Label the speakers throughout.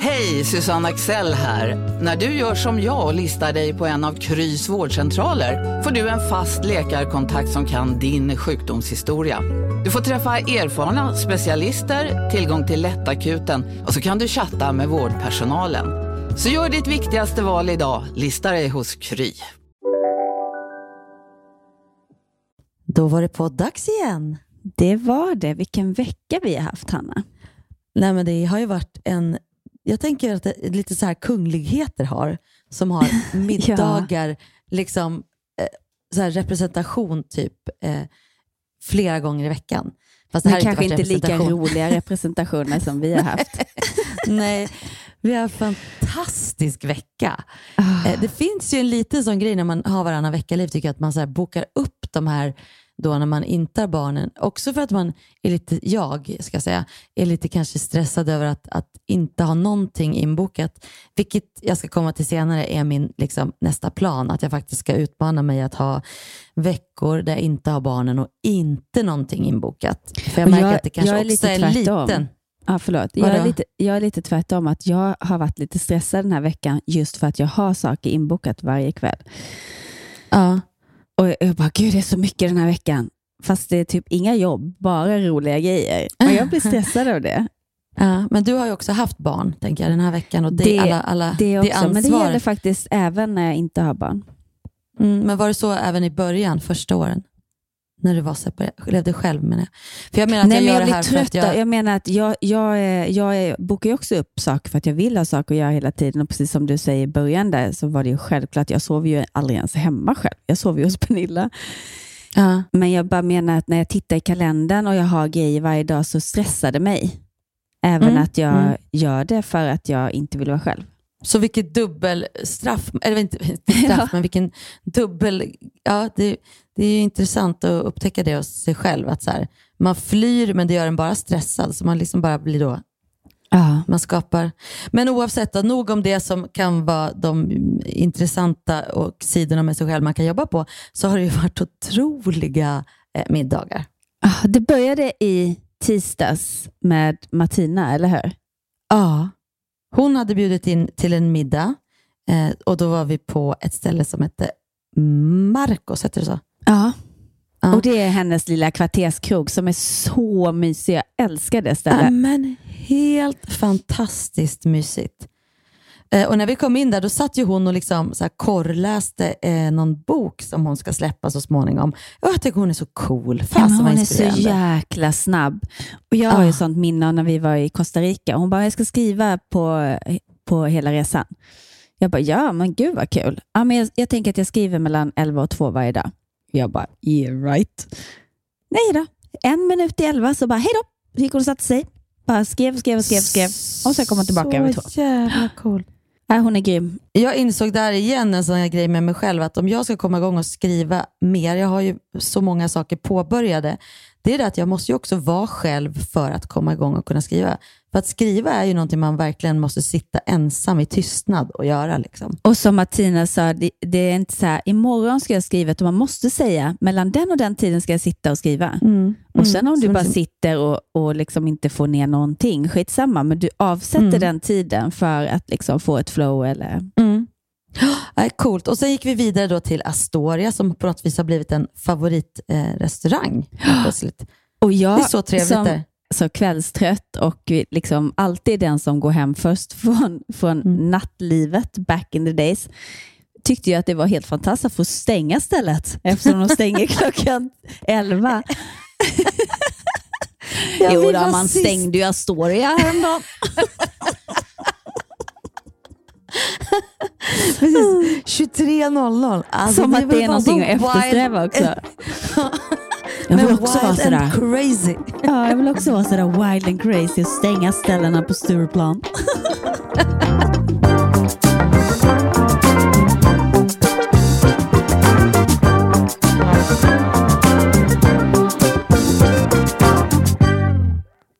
Speaker 1: Hej, Susanne Axel här. När du gör som jag och listar dig på en av Krys vårdcentraler får du en fast läkarkontakt som kan din sjukdomshistoria. Du får träffa erfarna specialister, tillgång till lättakuten och så kan du chatta med vårdpersonalen. Så gör ditt viktigaste val idag, lista dig hos Kry.
Speaker 2: Då var det poddags igen.
Speaker 3: Det var det. Vilken vecka vi har haft, Hanna.
Speaker 2: Nej, men det har ju varit en... Jag tänker att det är lite så här kungligheter har, som har middagar, liksom eh, så här representation typ eh, flera gånger i veckan.
Speaker 3: Fast det här kanske inte lika roliga representationer som vi har haft.
Speaker 2: Nej, vi har en fantastisk vecka. Oh. Det finns ju en liten sån grej när man har varannan vecka-liv, tycker jag, att man så bokar upp de här då när man inte har barnen. Också för att man är lite, jag ska säga, är lite kanske stressad över att, att inte ha någonting inbokat. Vilket jag ska komma till senare är min liksom, nästa plan. Att jag faktiskt ska utmana mig att ha veckor där jag inte har barnen och inte någonting inbokat. För jag märker jag, att det kanske är också är en liten
Speaker 3: Ja, förlåt. Jag är, lite, jag är lite tvärtom. Att jag har varit lite stressad den här veckan just för att jag har saker inbokat varje kväll.
Speaker 2: Ja.
Speaker 3: Och jag bara, gud det är så mycket den här veckan. Fast det är typ inga jobb, bara roliga grejer. Och jag blir stressad av det.
Speaker 2: Ja, men du har ju också haft barn, tänker jag, den här veckan. Och det, det alla, alla,
Speaker 3: det, också, det men det gäller faktiskt även när jag inte har barn.
Speaker 2: Mm, men var det så även i början, första åren? När du var separerad, levde själv menar jag. För jag menar att
Speaker 3: Nej,
Speaker 2: jag
Speaker 3: gör
Speaker 2: det här
Speaker 3: trött, för
Speaker 2: att jag...
Speaker 3: jag menar att jag, jag, jag bokar ju också upp saker för att jag vill ha saker att göra hela tiden. Och precis som du säger i början där så var det ju självklart. Jag sover ju aldrig ens hemma själv. Jag sover ju hos Pernilla.
Speaker 2: Uh.
Speaker 3: Men jag bara menar att när jag tittar i kalendern och jag har grejer varje dag så stressar det mig. Även mm. att jag mm. gör det för att jag inte vill vara själv.
Speaker 2: Så vilket dubbelstraff, eller inte, inte straff, ja. men vilken dubbel... Ja, det, det är intressant att upptäcka det hos sig själv. Att så här, man flyr, men det gör en bara stressad. Så man liksom bara blir då...
Speaker 3: Ja.
Speaker 2: Man skapar... Men oavsett, då, nog om det som kan vara de intressanta och sidorna med sig själv man kan jobba på, så har det ju varit otroliga eh, middagar.
Speaker 3: Det började i tisdags med Martina, eller hur?
Speaker 2: Ja. Hon hade bjudit in till en middag eh, och då var vi på ett ställe som hette Marcos, heter det så?
Speaker 3: Ja. ja. Och det är hennes lilla kvarterskrog som är så mysig. Jag älskar det stället.
Speaker 2: Ja, men helt fantastiskt mysigt. Eh, och när vi kom in där, då satt ju hon och liksom så här korrläste eh, någon bok som hon ska släppa så småningom. Och jag tycker hon är så cool.
Speaker 3: Fast ja, hon är så jäkla snabb. Och Jag har ju ah. sånt minne när vi var i Costa Rica. Hon bara, jag ska skriva på, på hela resan. Jag bara, ja men gud vad kul. Ja, men jag, jag tänker att jag skriver mellan 11 och 2 varje dag. Jag bara, yeah right. Nej då, en minut i 11 så bara, hej då. gick hon och satte sig. Bara skrev, skrev, skrev, skrev. Och sen kom hon tillbaka över två.
Speaker 2: Så jävla cool.
Speaker 3: Ja, hon är grym.
Speaker 2: Jag insåg där igen en sån här grej med mig själv, att om jag ska komma igång och skriva mer, jag har ju så många saker påbörjade, det är det att jag måste ju också vara själv för att komma igång och kunna skriva. För att skriva är ju någonting man verkligen måste sitta ensam i tystnad och göra. Liksom.
Speaker 3: Och som Martina sa, det, det är inte så här, imorgon ska jag skriva, utan man måste säga, mellan den och den tiden ska jag sitta och skriva.
Speaker 2: Mm.
Speaker 3: Och sen om mm. du bara sitter och, och liksom inte får ner någonting, skitsamma, men du avsätter mm. den tiden för att liksom få ett flow. Eller...
Speaker 2: Ja, coolt. Och Sen gick vi vidare då till Astoria som på något vis har blivit en favoritrestaurang. Eh,
Speaker 3: och jag,
Speaker 2: det är så trevligt som, där.
Speaker 3: Så kvällstrött och liksom alltid den som går hem först från, från mm. nattlivet back in the days tyckte jag att det var helt fantastiskt att få stänga stället eftersom de stänger klockan elva. jo, då, man stängde ju Astoria häromdagen.
Speaker 2: Precis, 23.00.
Speaker 3: Alltså, Som att det är någonting att eftersträva också.
Speaker 2: Jag vill också vara sådär. crazy.
Speaker 3: Ja, jag vill också vara sådär wild and crazy och stänga ställena på Stureplan.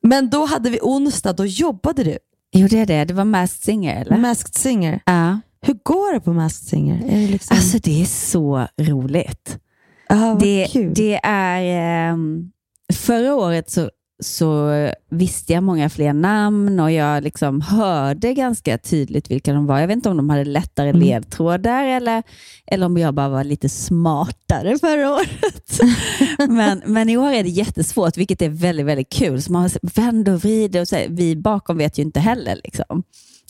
Speaker 2: Men då hade vi onsdag, då jobbade du.
Speaker 3: Gjorde jag det? Det var Masked Singer eller?
Speaker 2: Masked Singer.
Speaker 3: ja.
Speaker 2: Hur går det på Masked Singer? Är det liksom...
Speaker 3: Alltså det är så roligt.
Speaker 2: ah,
Speaker 3: Det, det är... ehm, förra året så, så visste jag många fler namn och jag liksom hörde ganska tydligt vilka de var. Jag vet inte om de hade lättare
Speaker 2: Mm.
Speaker 3: ledtrådar eller, eller om jag bara var lite smartare förra året. men, men i år är det jättesvårt, vilket är väldigt, väldigt kul. Så man vänder och vrider och så här, vi bakom vet ju inte heller. Liksom.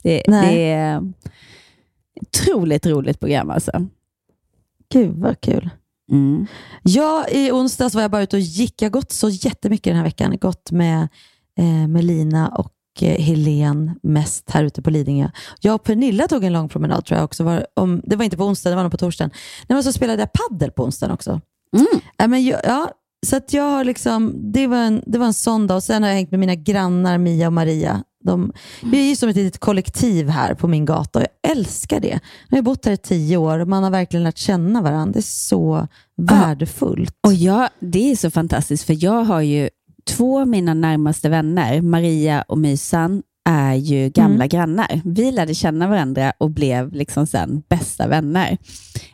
Speaker 3: Det, det är otroligt roligt program alltså.
Speaker 2: Gud vad kul.
Speaker 3: Mm.
Speaker 2: Ja, i onsdags var jag bara ute och gick. Jag har gått så jättemycket den här veckan. Gått med, eh, med Lina och eh, Helen mest här ute på Lidingö. Jag och Pernilla tog en lång promenad tror jag också. Var, om, det var inte på onsdag, det var nog på torsdagen. Nej, men så spelade jag paddel på onsdagen också.
Speaker 3: Mm.
Speaker 2: Ja, men jag, ja, så att jag har liksom, det, var en, det var en sån dag och sen har jag hängt med mina grannar Mia och Maria. De, vi är ju som ett litet kollektiv här på min gata och jag älskar det. Jag har bott här i tio år och man har verkligen lärt känna varandra. Det är så värdefullt.
Speaker 3: Och jag, det är så fantastiskt, för jag har ju två av mina närmaste vänner, Maria och Mysan, är ju gamla grannar. Vi lärde känna varandra och blev liksom sen bästa vänner.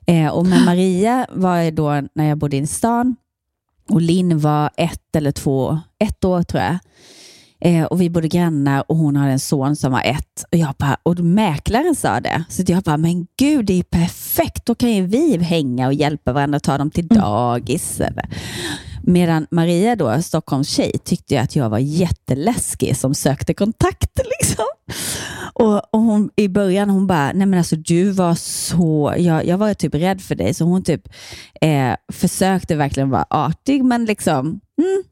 Speaker 3: Eh, och med Maria var jag då när jag bodde i stan och Linn var ett eller två, ett år tror jag. Eh, och vi bodde grannar och hon hade en son som var ett. Och, jag bara, och mäklaren sa det. Så jag bara, men gud, det är perfekt. Då kan ju vi hänga och hjälpa varandra och ta dem till dagis. Eller. Medan Maria, då, Stockholms tjej, tyckte att jag var jätteläskig som sökte kontakt. Liksom. Och, och hon, I början hon bara, nej men alltså du var så, jag, jag var typ rädd för dig. Så hon typ eh, försökte verkligen vara artig, men liksom, mm,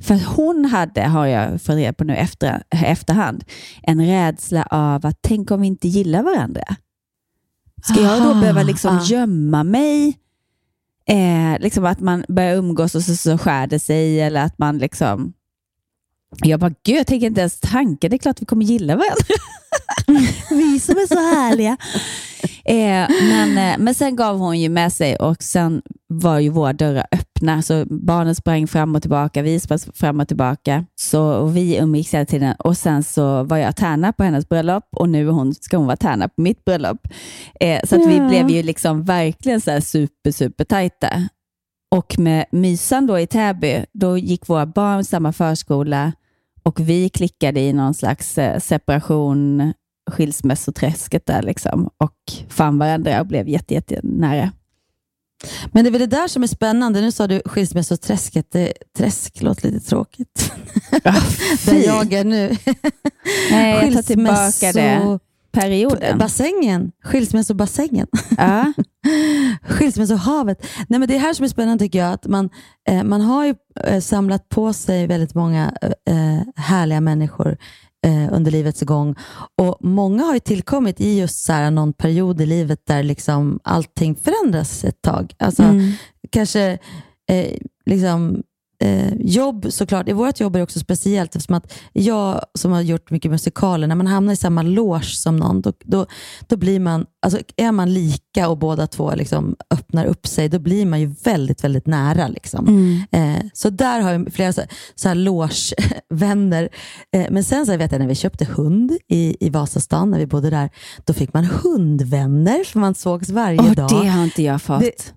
Speaker 3: för hon hade, har jag fått reda på nu efter, efterhand, en rädsla av att tänk om vi inte gillar varandra. Ska jag då behöva liksom
Speaker 2: ah.
Speaker 3: gömma mig? Eh, liksom att man börjar umgås och så, så skär det sig eller att man liksom... Jag bara, gud, jag tänker inte ens tanken. Det är klart vi kommer gilla varandra. vi som är så härliga. Eh, men, eh, men sen gav hon ju med sig och sen var ju våra dörrar öppna. Så barnen sprang fram och tillbaka, vi sprang fram och tillbaka. Så, och vi umgicks hela tiden. Och sen så var jag tärna på hennes bröllop och nu hon, ska hon vara tärna på mitt bröllop. Eh, så att vi
Speaker 2: Ja.
Speaker 3: blev ju liksom verkligen så super, super tajta. Och med Mysan då i Täby, då gick våra barn samma förskola och vi klickade i någon slags eh, separation, skilsmässoträsket där liksom och fann varandra och blev jätte, jätte nära.
Speaker 2: Men det är väl det där som är spännande. Nu sa du skilsmässoträsket. Det, träsk låter lite tråkigt. Där jag är nu.
Speaker 3: Nej, jag tar tillbaka det. Perioden.
Speaker 2: Bassängen. Skilsmässobassängen.
Speaker 3: Ja.
Speaker 2: Skilsmässohavet. Nej, men det är här som är spännande tycker jag. Att man, eh, man har ju eh, samlat på sig väldigt många eh, härliga människor eh, under livets gång. Och Många har ju tillkommit i just så här någon period i livet där liksom allting förändras ett tag. Alltså,
Speaker 3: Mm.
Speaker 2: kanske eh, liksom, eh, jobb såklart. I vårt jobb är det också speciellt eftersom att jag som har gjort mycket musikaler, när man hamnar i samma loge som någon, då, då, då blir man, alltså är man lika och båda två liksom öppnar upp sig, då blir man ju väldigt, väldigt nära. Liksom.
Speaker 3: Mm.
Speaker 2: Eh, så där har jag flera så, så här loge-vänner. Eh, men sen så vet jag när vi köpte hund i, i Vasastan, när vi bodde där, då fick man hundvänner, för man sågs varje
Speaker 3: Åh,
Speaker 2: dag.
Speaker 3: det har inte jag fått.
Speaker 2: Det-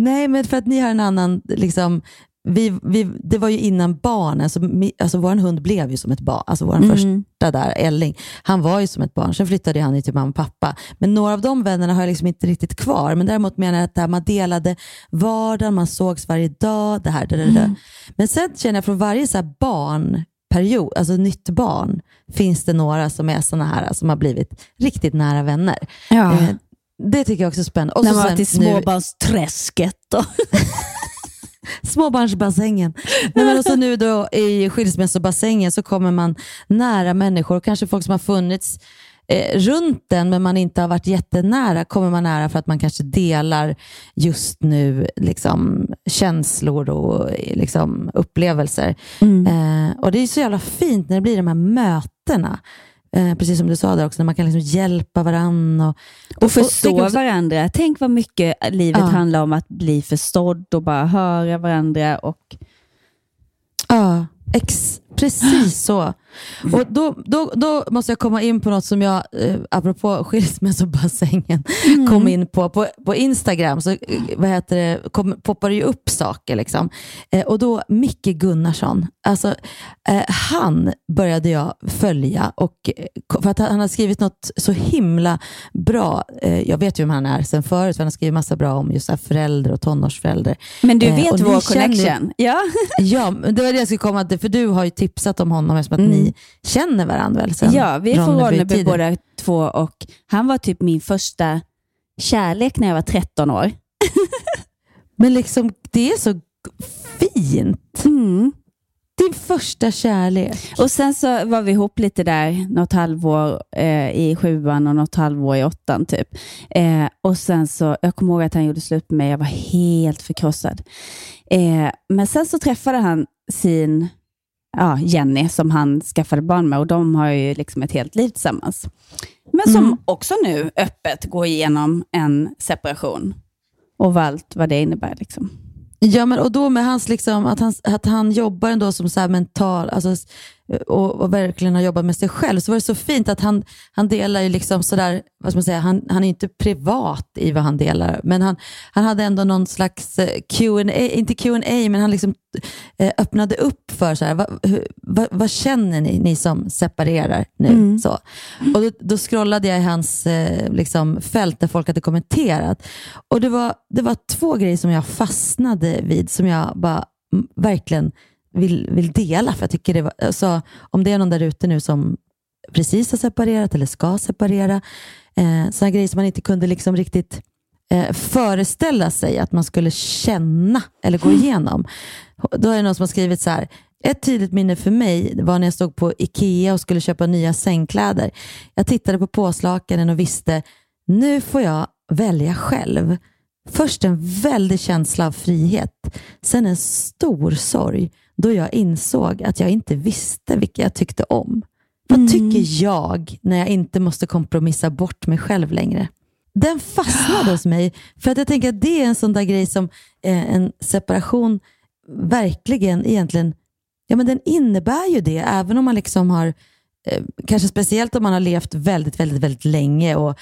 Speaker 2: Nej, men för att ni har en annan, liksom, vi, vi, det var ju innan barnen, alltså, alltså vår hund blev ju som ett barn, alltså vår
Speaker 3: Mm.
Speaker 2: första där, Elling, han var ju som ett barn, sen flyttade han ju till mamma och pappa. Men några av de vännerna har jag liksom inte riktigt kvar, men däremot menar jag att det här, man delade vardagen, man sågs varje dag, det här, det, det, det. Men sen känner jag från varje så här barnperiod, alltså nytt barn, finns det några som är sådana här, som har blivit riktigt nära vänner.
Speaker 3: Ja.
Speaker 2: Eh, det tycker jag också är spännande. Och
Speaker 3: När man var till småbarnsträsket. Då.
Speaker 2: Småbarnsbassängen. Nej, men också nu då i skilsmässobassängen så kommer man nära människor, och kanske folk som har funnits eh, runt den men man inte har varit jättenära, kommer man nära för att man kanske delar just nu liksom, känslor och liksom, upplevelser. Eh, och Det är så jävla fint när det blir de här mötena. Eh, precis som du sa där också, när man kan liksom hjälpa varandra. Och,
Speaker 3: Och förstå
Speaker 2: tänker också-
Speaker 3: varandra. Tänk vad mycket livet
Speaker 2: Ja.
Speaker 3: handlar om att bli förstådd och bara höra varandra. Och,
Speaker 2: Ja, ex, Precis så. Och då, då, då måste jag komma in på något som jag, eh, apropå skilsmässobassängen, mm. kom in på. på. På Instagram så eh, vad heter det, kom, poppar det ju upp saker. Liksom. Eh, och då Micke Gunnarsson, alltså, eh, han började jag följa och, eh, för att han har skrivit något så himla bra. Eh, jag vet ju vem han är sen förut, för han har skrivit massa bra om just föräldrar och tonårsföräldrar.
Speaker 3: Men du vet vår connection? Känner,
Speaker 2: ja. ja, det var det jag skulle komma till, för du har ju tipsat om honom eftersom att mm. ni känner varandra väl? Sen
Speaker 3: ja, vi är från Ronneby båda två och han var typ min första kärlek när jag var 13 år.
Speaker 2: Men liksom, det är så fint.
Speaker 3: Mm.
Speaker 2: Din första kärlek.
Speaker 3: Och Sen så var vi ihop lite där, något halvår eh, i sjuan och något halvår i åttan. Typ. Eh, och sen så, Jag kommer ihåg att han gjorde slut med mig. Jag var helt förkrossad. Eh, men sen så träffade han sin ja, Jenny som han skaffade barn med och de har ju liksom ett helt liv tillsammans. Men som mm. också nu öppet går igenom en separation och allt vad det innebär. Liksom.
Speaker 2: Ja, men och då med hans, liksom, att, han, att han jobbar ändå som så mental, alltså, och, och, verkligen har jobbat med sig själv, så var det så fint att han, han delar ju liksom sådär, vad ska man säga, han, han är inte privat i vad han delar, men han, han hade ändå någon slags eh, Q&A, inte Q&A men han liksom eh, öppnade upp för så här, vad, vad, vad, känner ni, ni som separerar nu? Mm. Så. Och då, då scrollade jag i hans eh, liksom, fält där folk hade kommenterat. Och det var, det var två grejer som jag fastnade vid, som jag bara verkligen vill, vill dela. För jag tycker det var, alltså, om det är någon där ute nu som precis har separerat eller ska separera, eh, sådana grejer som man inte kunde liksom riktigt eh, föreställa sig att man skulle känna eller gå igenom. Då är det någon som har skrivit så här, ett tydligt minne för mig var när jag stod på Ikea och skulle köpa nya sängkläder. Jag tittade på påslakanen och visste, nu får jag välja själv. Först en väldig känsla av frihet, sen en stor sorg då jag insåg att jag inte visste vilka jag tyckte om. Vad mm. tycker jag när jag inte måste kompromissa bort mig själv längre? Den fastnade hos mig, för att jag tänker att det är en sån där grej som eh, en separation verkligen egentligen, ja men den innebär ju det, även om man liksom har, eh, kanske speciellt om man har levt väldigt, väldigt, väldigt länge och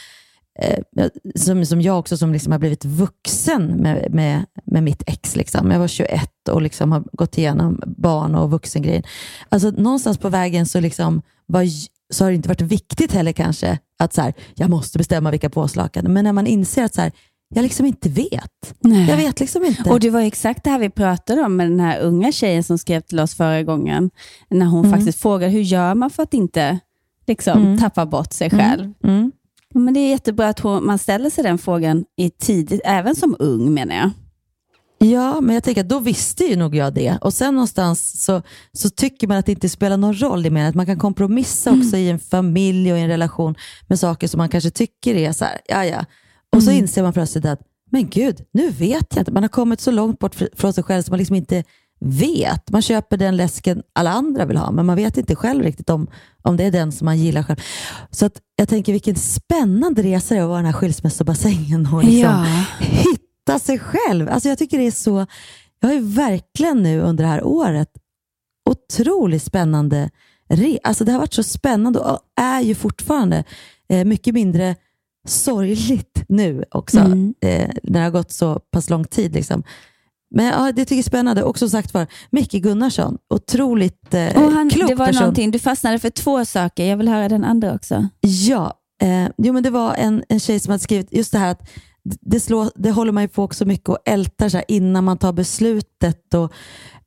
Speaker 2: eh, som, som jag också som liksom har blivit vuxen med, med, med mitt ex. Liksom. Jag var 21 och liksom har gått igenom barn och vuxengrejen. Alltså, någonstans på vägen så, liksom var, så har det inte varit viktigt heller kanske att så här, jag måste bestämma vilka påslakan. Men när man inser att så här, jag liksom inte vet. Nej. Jag vet liksom inte.
Speaker 3: Och Det var exakt det här vi pratade om med den här unga tjejen som skrev till oss förra gången. När hon mm. faktiskt frågade, hur gör man för att inte liksom, mm. tappa bort sig själv?
Speaker 2: Mm. Mm.
Speaker 3: Men Det är jättebra att man ställer sig den frågan i tidigt, även som ung menar jag.
Speaker 2: Ja, men jag tänker att då visste ju nog jag det. Och sen någonstans så, så tycker man att det inte spelar någon roll. Det menar att man kan kompromissa också mm. i en familj och i en relation med saker som man kanske tycker är så här, ja ja. Och så mm. inser man plötsligt att, men gud, nu vet jag inte. Man har kommit så långt bort från sig själv så man liksom inte vet. Man köper den läsken alla andra vill ha, men man vet inte själv riktigt om, om det är den som man gillar själv. Så att jag tänker vilken spännande resa det är att vara i den här skilsmässobassängen och liksom ja. hitta sig själv. Alltså jag tycker det är så, jag har ju verkligen nu under det här året otroligt spännande re Alltså det har varit så spännande och är ju fortfarande eh, mycket mindre sorgligt nu också, mm. eh, när det har gått så pass lång tid. Liksom. Men ja, det tycker jag är spännande. Och som sagt var, Micke Gunnarsson, otroligt eh, och han, klok
Speaker 3: Det var
Speaker 2: person.
Speaker 3: någonting, du fastnade för två saker. Jag vill höra den andra också.
Speaker 2: Ja, eh, jo, men det var en, en tjej som hade skrivit just det här att det, slår, det håller man ju på också mycket och ältar så här, innan man tar beslutet. Och,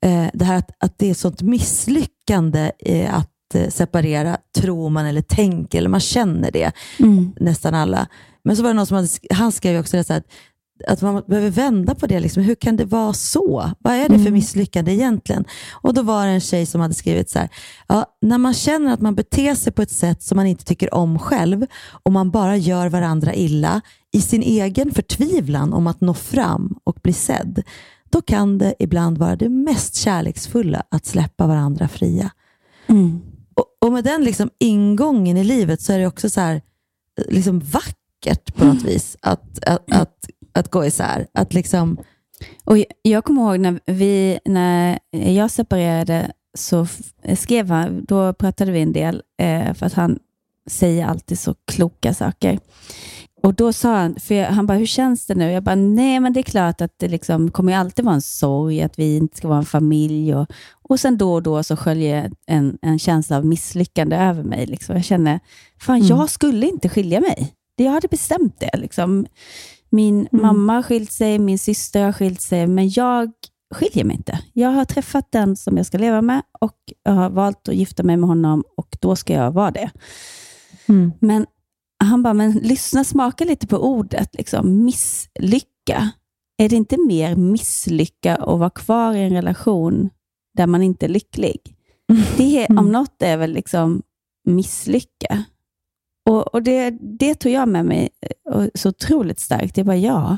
Speaker 2: eh, det här att, att det är sånt misslyckande eh, att eh, separera, tror man eller tänker, eller man känner det, mm. nästan alla. Men så var det någon som hade, han skrev också det så här, att att man behöver vända på det. Liksom. Hur kan det vara så? Vad är det för mm. misslyckande egentligen? Och Då var det en tjej som hade skrivit så här, ja, när man känner att man beter sig på ett sätt som man inte tycker om själv och man bara gör varandra illa i sin egen förtvivlan om att nå fram och bli sedd, då kan det ibland vara det mest kärleksfulla att släppa varandra fria.
Speaker 3: Mm.
Speaker 2: Och, och, med den liksom ingången i livet så är det också så här, liksom vackert på något vis att, att, att att gå isär. Att liksom...
Speaker 3: Och jag kommer ihåg när, vi, när jag separerade så skrev han, då pratade vi en del, eh, för att han säger alltid så kloka saker. Och då sa han, för jag, han bara, hur känns det nu? Jag bara, nej men det är klart att det liksom kommer alltid vara en sorg, att vi inte ska vara en familj. Och, och sen då och då så sköljer en, en känsla av misslyckande över mig. Liksom. Jag känner, fan
Speaker 2: Mm.
Speaker 3: jag skulle inte skilja mig. Jag hade bestämt det. Liksom. Min mamma har skilt sig, min syster har skilt sig, men jag skiljer mig inte. Jag har träffat den som jag ska leva med och jag har valt att gifta mig med honom och då ska jag vara det.
Speaker 2: Mm.
Speaker 3: Men han bara, men lyssna, smaka lite på ordet. Liksom, misslycka. Är det inte mer misslycka att vara kvar i en relation där man inte är lycklig? Det om
Speaker 2: Mm.
Speaker 3: något är väl liksom misslycka. Och, och det, det tog jag med mig eh, så otroligt starkt. Jag bara, ja.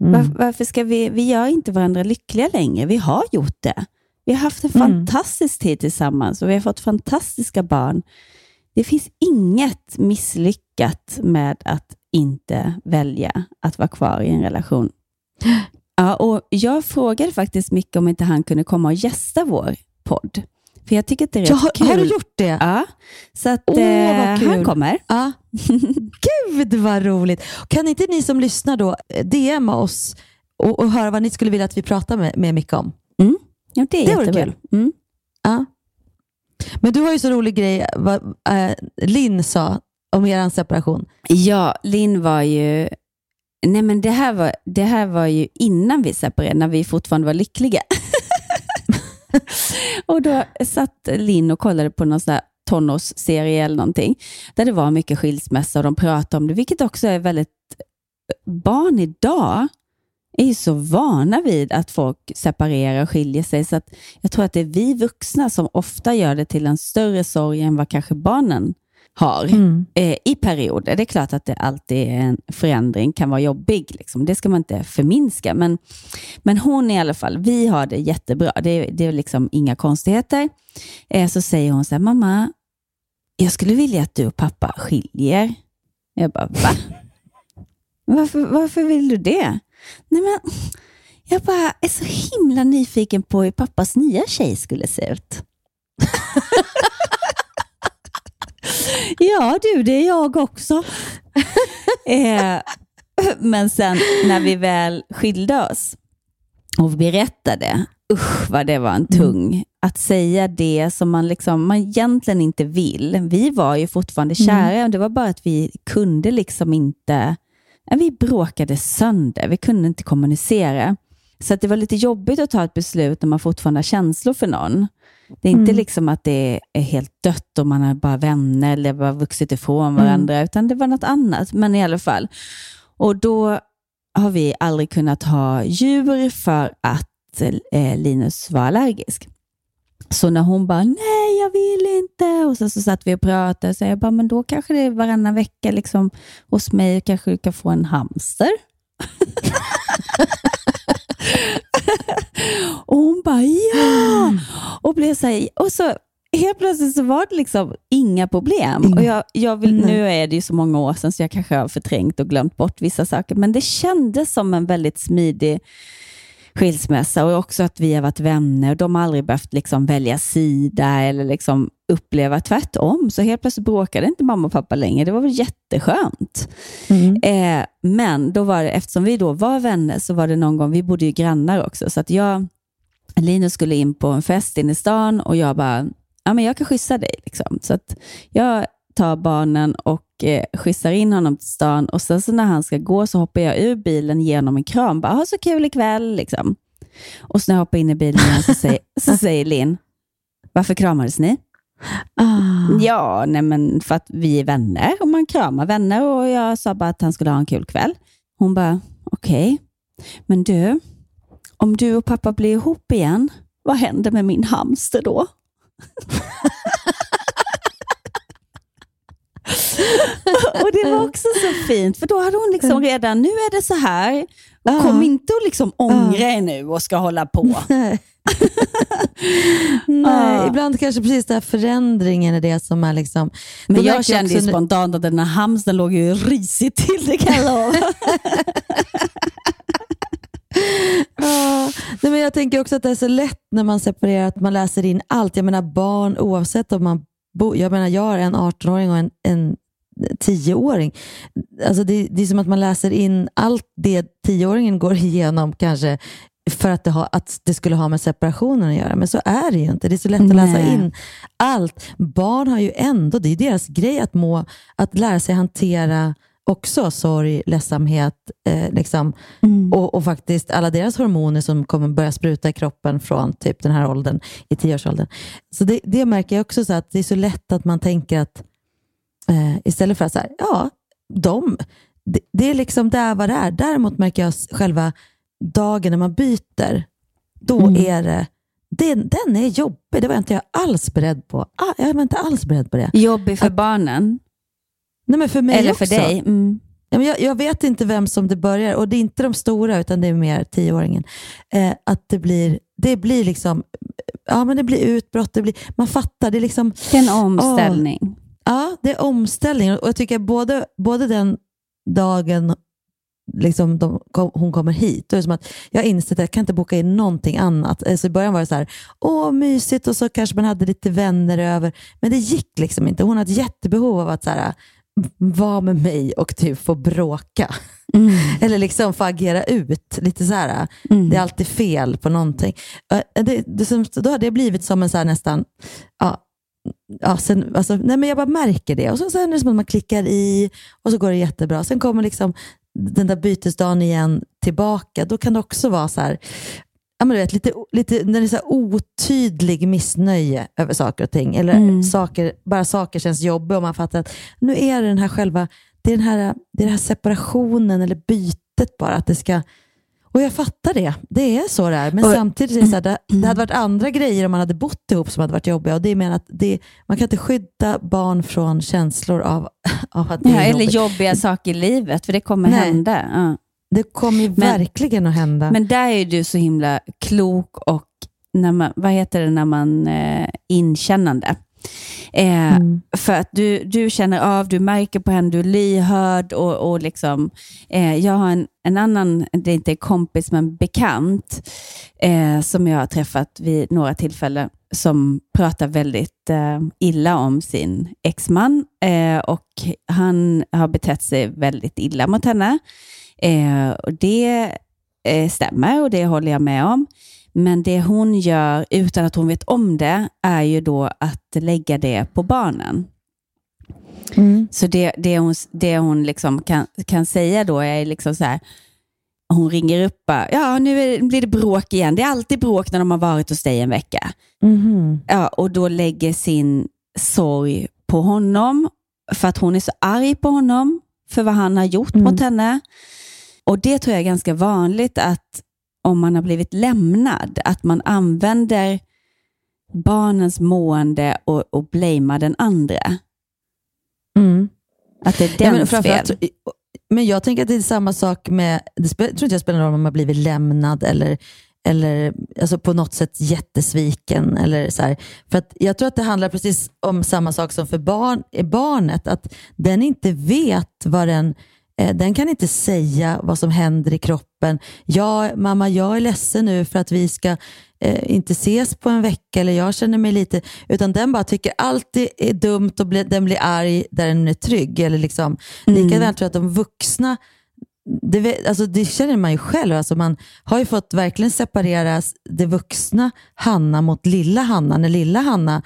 Speaker 2: Mm.
Speaker 3: Var, varför ska vi, vi gör inte varandra lyckliga längre. Vi har gjort det. Vi har haft en
Speaker 2: Mm.
Speaker 3: fantastisk tid tillsammans och vi har fått fantastiska barn. Det finns inget misslyckat med att inte välja att vara kvar i en relation. Ja, och jag frågade faktiskt Micke om inte han kunde komma och gästa vår podd. För jag tycker att det är rätt
Speaker 2: Ja, har,
Speaker 3: kul.
Speaker 2: har du gjort det?
Speaker 3: Ja, så att
Speaker 2: Åh,
Speaker 3: eh, han kommer.
Speaker 2: Ja. Gud vad roligt. Kan inte ni som lyssnar då eh, DMa oss och, och höra vad ni skulle vilja att vi pratar med, med Micke om?
Speaker 3: Ja, det är
Speaker 2: Det
Speaker 3: jättebra.
Speaker 2: kul.
Speaker 3: Mm.
Speaker 2: Ja. Men du har ju så rolig grej, vad äh, Linn sa om er separation.
Speaker 3: Ja, Linn var ju... Nej, men det här var, det här var ju innan vi separerade, när vi fortfarande var lyckliga. och då satt Linn och kollade på någon sån här tonårsserie eller någonting, där det var mycket skilsmässa och de pratade om det, vilket också är väldigt... Eh, barn idag är ju så vana vid att folk separerar och skiljer sig, så att jag tror att det är vi vuxna som ofta gör det till en större sorg än vad kanske barnen har eh, i perioder. Det är klart att det alltid är en förändring kan vara jobbig. Liksom. Det ska man inte förminska. Men, men hon i alla fall, vi har det jättebra. Det, det är liksom inga konstigheter. Eh, så säger hon så här, mamma, jag skulle vilja att du och pappa skiljer. Jag bara, va? Varför, varför vill du det? Nej men, jag bara är så himla nyfiken på hur pappas nya tjej skulle se ut. Ja du, det är jag också. eh, men sen när vi väl skilde oss och berättade, usch vad det var en tung, att säga det som man, liksom, man egentligen inte vill. Vi var ju fortfarande kära, det var bara att vi kunde liksom inte, vi bråkade sönder, vi kunde inte kommunicera. Så det var lite jobbigt att ta ett beslut när man fortfarande har känslor för någon. Det är inte liksom att det är helt dött och man är bara vänner eller bara vuxit ifrån varandra, utan det var något annat. Men i alla fall. Och då har vi aldrig kunnat ha djur för att eh, Linus var allergisk. Så när hon bara, nej jag vill inte. Och sen så satt vi och pratade. Så jag bara, men då kanske det är varannan vecka liksom, hos mig. Kanske du kan få en hamster. och hon bara, ja! Och, blev så här, och så helt plötsligt så var det liksom inga problem.
Speaker 2: Inga.
Speaker 3: Och jag, jag vill, nu är det ju så många år sedan så jag kanske har förträngt och glömt bort vissa saker. Men det kändes som en väldigt smidig skilsmässa och också att vi har varit vänner och de har aldrig behövt liksom välja sida eller liksom uppleva tvärtom. Så helt plötsligt bråkade inte mamma och pappa längre. Det var väl jätteskönt. Eh, men då var det, eftersom vi då var vänner så var det någon gång, vi bodde ju grannar också, så att jag, Linus skulle in på en fest inne i stan och jag bara, ja men jag kan skjutsa dig. Liksom. Så att jag tar barnen och eh, skjutsar in honom till stan och sen så när han ska gå så hoppar jag ur bilen genom en kram. Bara, ha så kul ikväll. Liksom. Och så när jag hoppar in i bilen igen så säger, så säger Linn, varför kramades ni?
Speaker 2: Ah.
Speaker 3: Ja, nej men för att vi är vänner och man kramar vänner och jag sa bara att han skulle ha en kul kväll. Hon bara, okej, men du, om du och pappa blir ihop igen, vad händer med min hamster då? och det var också så fint, för då hade hon liksom redan, nu är det så här, kom inte och liksom ångra er nu och ska hålla på.
Speaker 2: Nej.
Speaker 3: Ah.
Speaker 2: ibland kanske precis den här förändringen är det som är liksom...
Speaker 3: Men jag kände
Speaker 2: också-
Speaker 3: spontant att den här hamstern låg ju risigt till, det kan jag lova.
Speaker 2: Ja, nej, men jag tänker också att det är så lätt när man separerar att man läser in allt. Jag menar barn oavsett om man bor. Jag menar jag har en 18-åring och en, en 10-åring. Alltså det, det är som att man läser in allt det 10-åringen går igenom kanske för att det, ha, att det skulle ha med separationen att göra. Men så är det ju inte. Det är så lätt att läsa in allt. Barn har ju ändå, det är deras grej att, må, att lära sig hantera också sorg, ledsamhet eh, liksom. och, och faktiskt alla deras hormoner som kommer börja spruta i kroppen från typ den här åldern, i tioårsåldern. Så det, det märker jag också, så att det är så lätt att man tänker att eh, istället för att så här, ja, de, det, det är liksom där vad det är. Däremot märker jag själva dagen när man byter, då
Speaker 3: Mm.
Speaker 2: är det, den, den är jobbig. Det var inte jag alls beredd på. Ah, jag var inte alls beredd på det.
Speaker 3: Jobbig för
Speaker 2: Att-
Speaker 3: barnen.
Speaker 2: Nej, men för mig
Speaker 3: Eller
Speaker 2: också.
Speaker 3: för dig. Mm.
Speaker 2: Ja, men jag, jag vet inte vem som det börjar och det är inte de stora utan det är mer tioåringen. Eh, att det blir, det blir liksom, ja men det blir utbrott, det blir, man fattar, det är liksom,
Speaker 3: Det är en omställning.
Speaker 2: ja det är omställning och jag tycker både, både den dagen liksom de, hon kommer hit, då är det som att jag har insett att jag kan inte boka in någonting annat. Eh, Så I början var det så här, åh mysigt och så kanske man hade lite vänner över, men det gick liksom inte. Hon hade ett jättebehov av att så här, vara med mig och typ få bråka.
Speaker 3: Mm.
Speaker 2: Eller liksom få agera ut. Lite så här,
Speaker 3: Mm.
Speaker 2: det är alltid fel på någonting. Eh, Det, det, som- då har det blivit som en så här nästan, ja, ja, sen, alltså, nej men jag bara märker det. Och så, sen är det som att man klickar i och så går det jättebra. Sen kommer liksom den där bytesdagen igen tillbaka. Då kan det också vara så här, ja, men du vet, lite, lite, när det är så otydlig missnöje över saker och ting. Eller
Speaker 3: Mm.
Speaker 2: saker, bara saker känns jobbiga och man fattar att nu är det den här själva, det är den här, det är den här separationen eller bytet bara. att det ska och jag fattar det. Det är så det är. Men
Speaker 3: Och-
Speaker 2: samtidigt är det så här, det, det hade varit andra grejer om man hade bott ihop som hade varit jobbiga. Och det mer att det, man kan inte skydda barn från känslor av, av att det
Speaker 3: Ja,
Speaker 2: är
Speaker 3: eller
Speaker 2: jobbigt.
Speaker 3: jobbiga saker i livet, för det kommer
Speaker 2: Nej.
Speaker 3: hända. Ja.
Speaker 2: Det kommer ju verkligen att hända.
Speaker 3: Men där är du så himla klok och när man, vad heter det när man eh, inkännande. Eh,
Speaker 2: Mm.
Speaker 3: För att du, du känner av, du märker på henne, du är lyhörd och, och liksom, eh, jag har en, en annan, det är inte kompis men bekant, eh, som jag har träffat vid några tillfällen, som pratar väldigt eh, illa om sin exman eh, och han har betett sig väldigt illa mot henne. Eh, och det stämmer och det håller jag med om. Men det hon gör utan att hon vet om det är ju då att lägga det på barnen.
Speaker 2: Mm.
Speaker 3: Så det, det hon, det hon liksom kan, kan säga då är liksom så här, hon ringer upp bara, ja nu blir det bråk igen. Det är alltid bråk när de har varit hos dig en vecka.
Speaker 2: Mhm.
Speaker 3: Ja, och då lägger sin sorg på honom för att hon är så arg på honom för vad han har gjort
Speaker 2: Mm.
Speaker 3: mot henne. Och det tror jag är ganska vanligt att om man har blivit lämnad, att man använder barnens mående och, och blamar den andra.
Speaker 2: Mm.
Speaker 3: Att det är
Speaker 2: Ja,
Speaker 3: dens
Speaker 2: men, framförallt
Speaker 3: fel.
Speaker 2: men jag tänker att det är samma sak med, det jag tror inte det spelar någon roll om man har blivit lämnad eller, eller alltså på något sätt jättesviken. Eller så här. För att jag tror att det handlar precis om samma sak som för barn, barnet, att den inte vet vad den den kan inte säga vad som händer i kroppen. Ja, mamma, jag är ledsen nu för att vi ska eh, inte ses på en vecka eller jag känner mig lite, utan den bara tycker allt är- dumt och blir, den blir arg där den är trygg. Eller liksom,
Speaker 3: Mm.
Speaker 2: Likadant tror jag att de vuxna, det, alltså det känner man ju själv, alltså man har ju fått verkligen separera det vuxna Hanna mot lilla Hanna. När lilla Hanna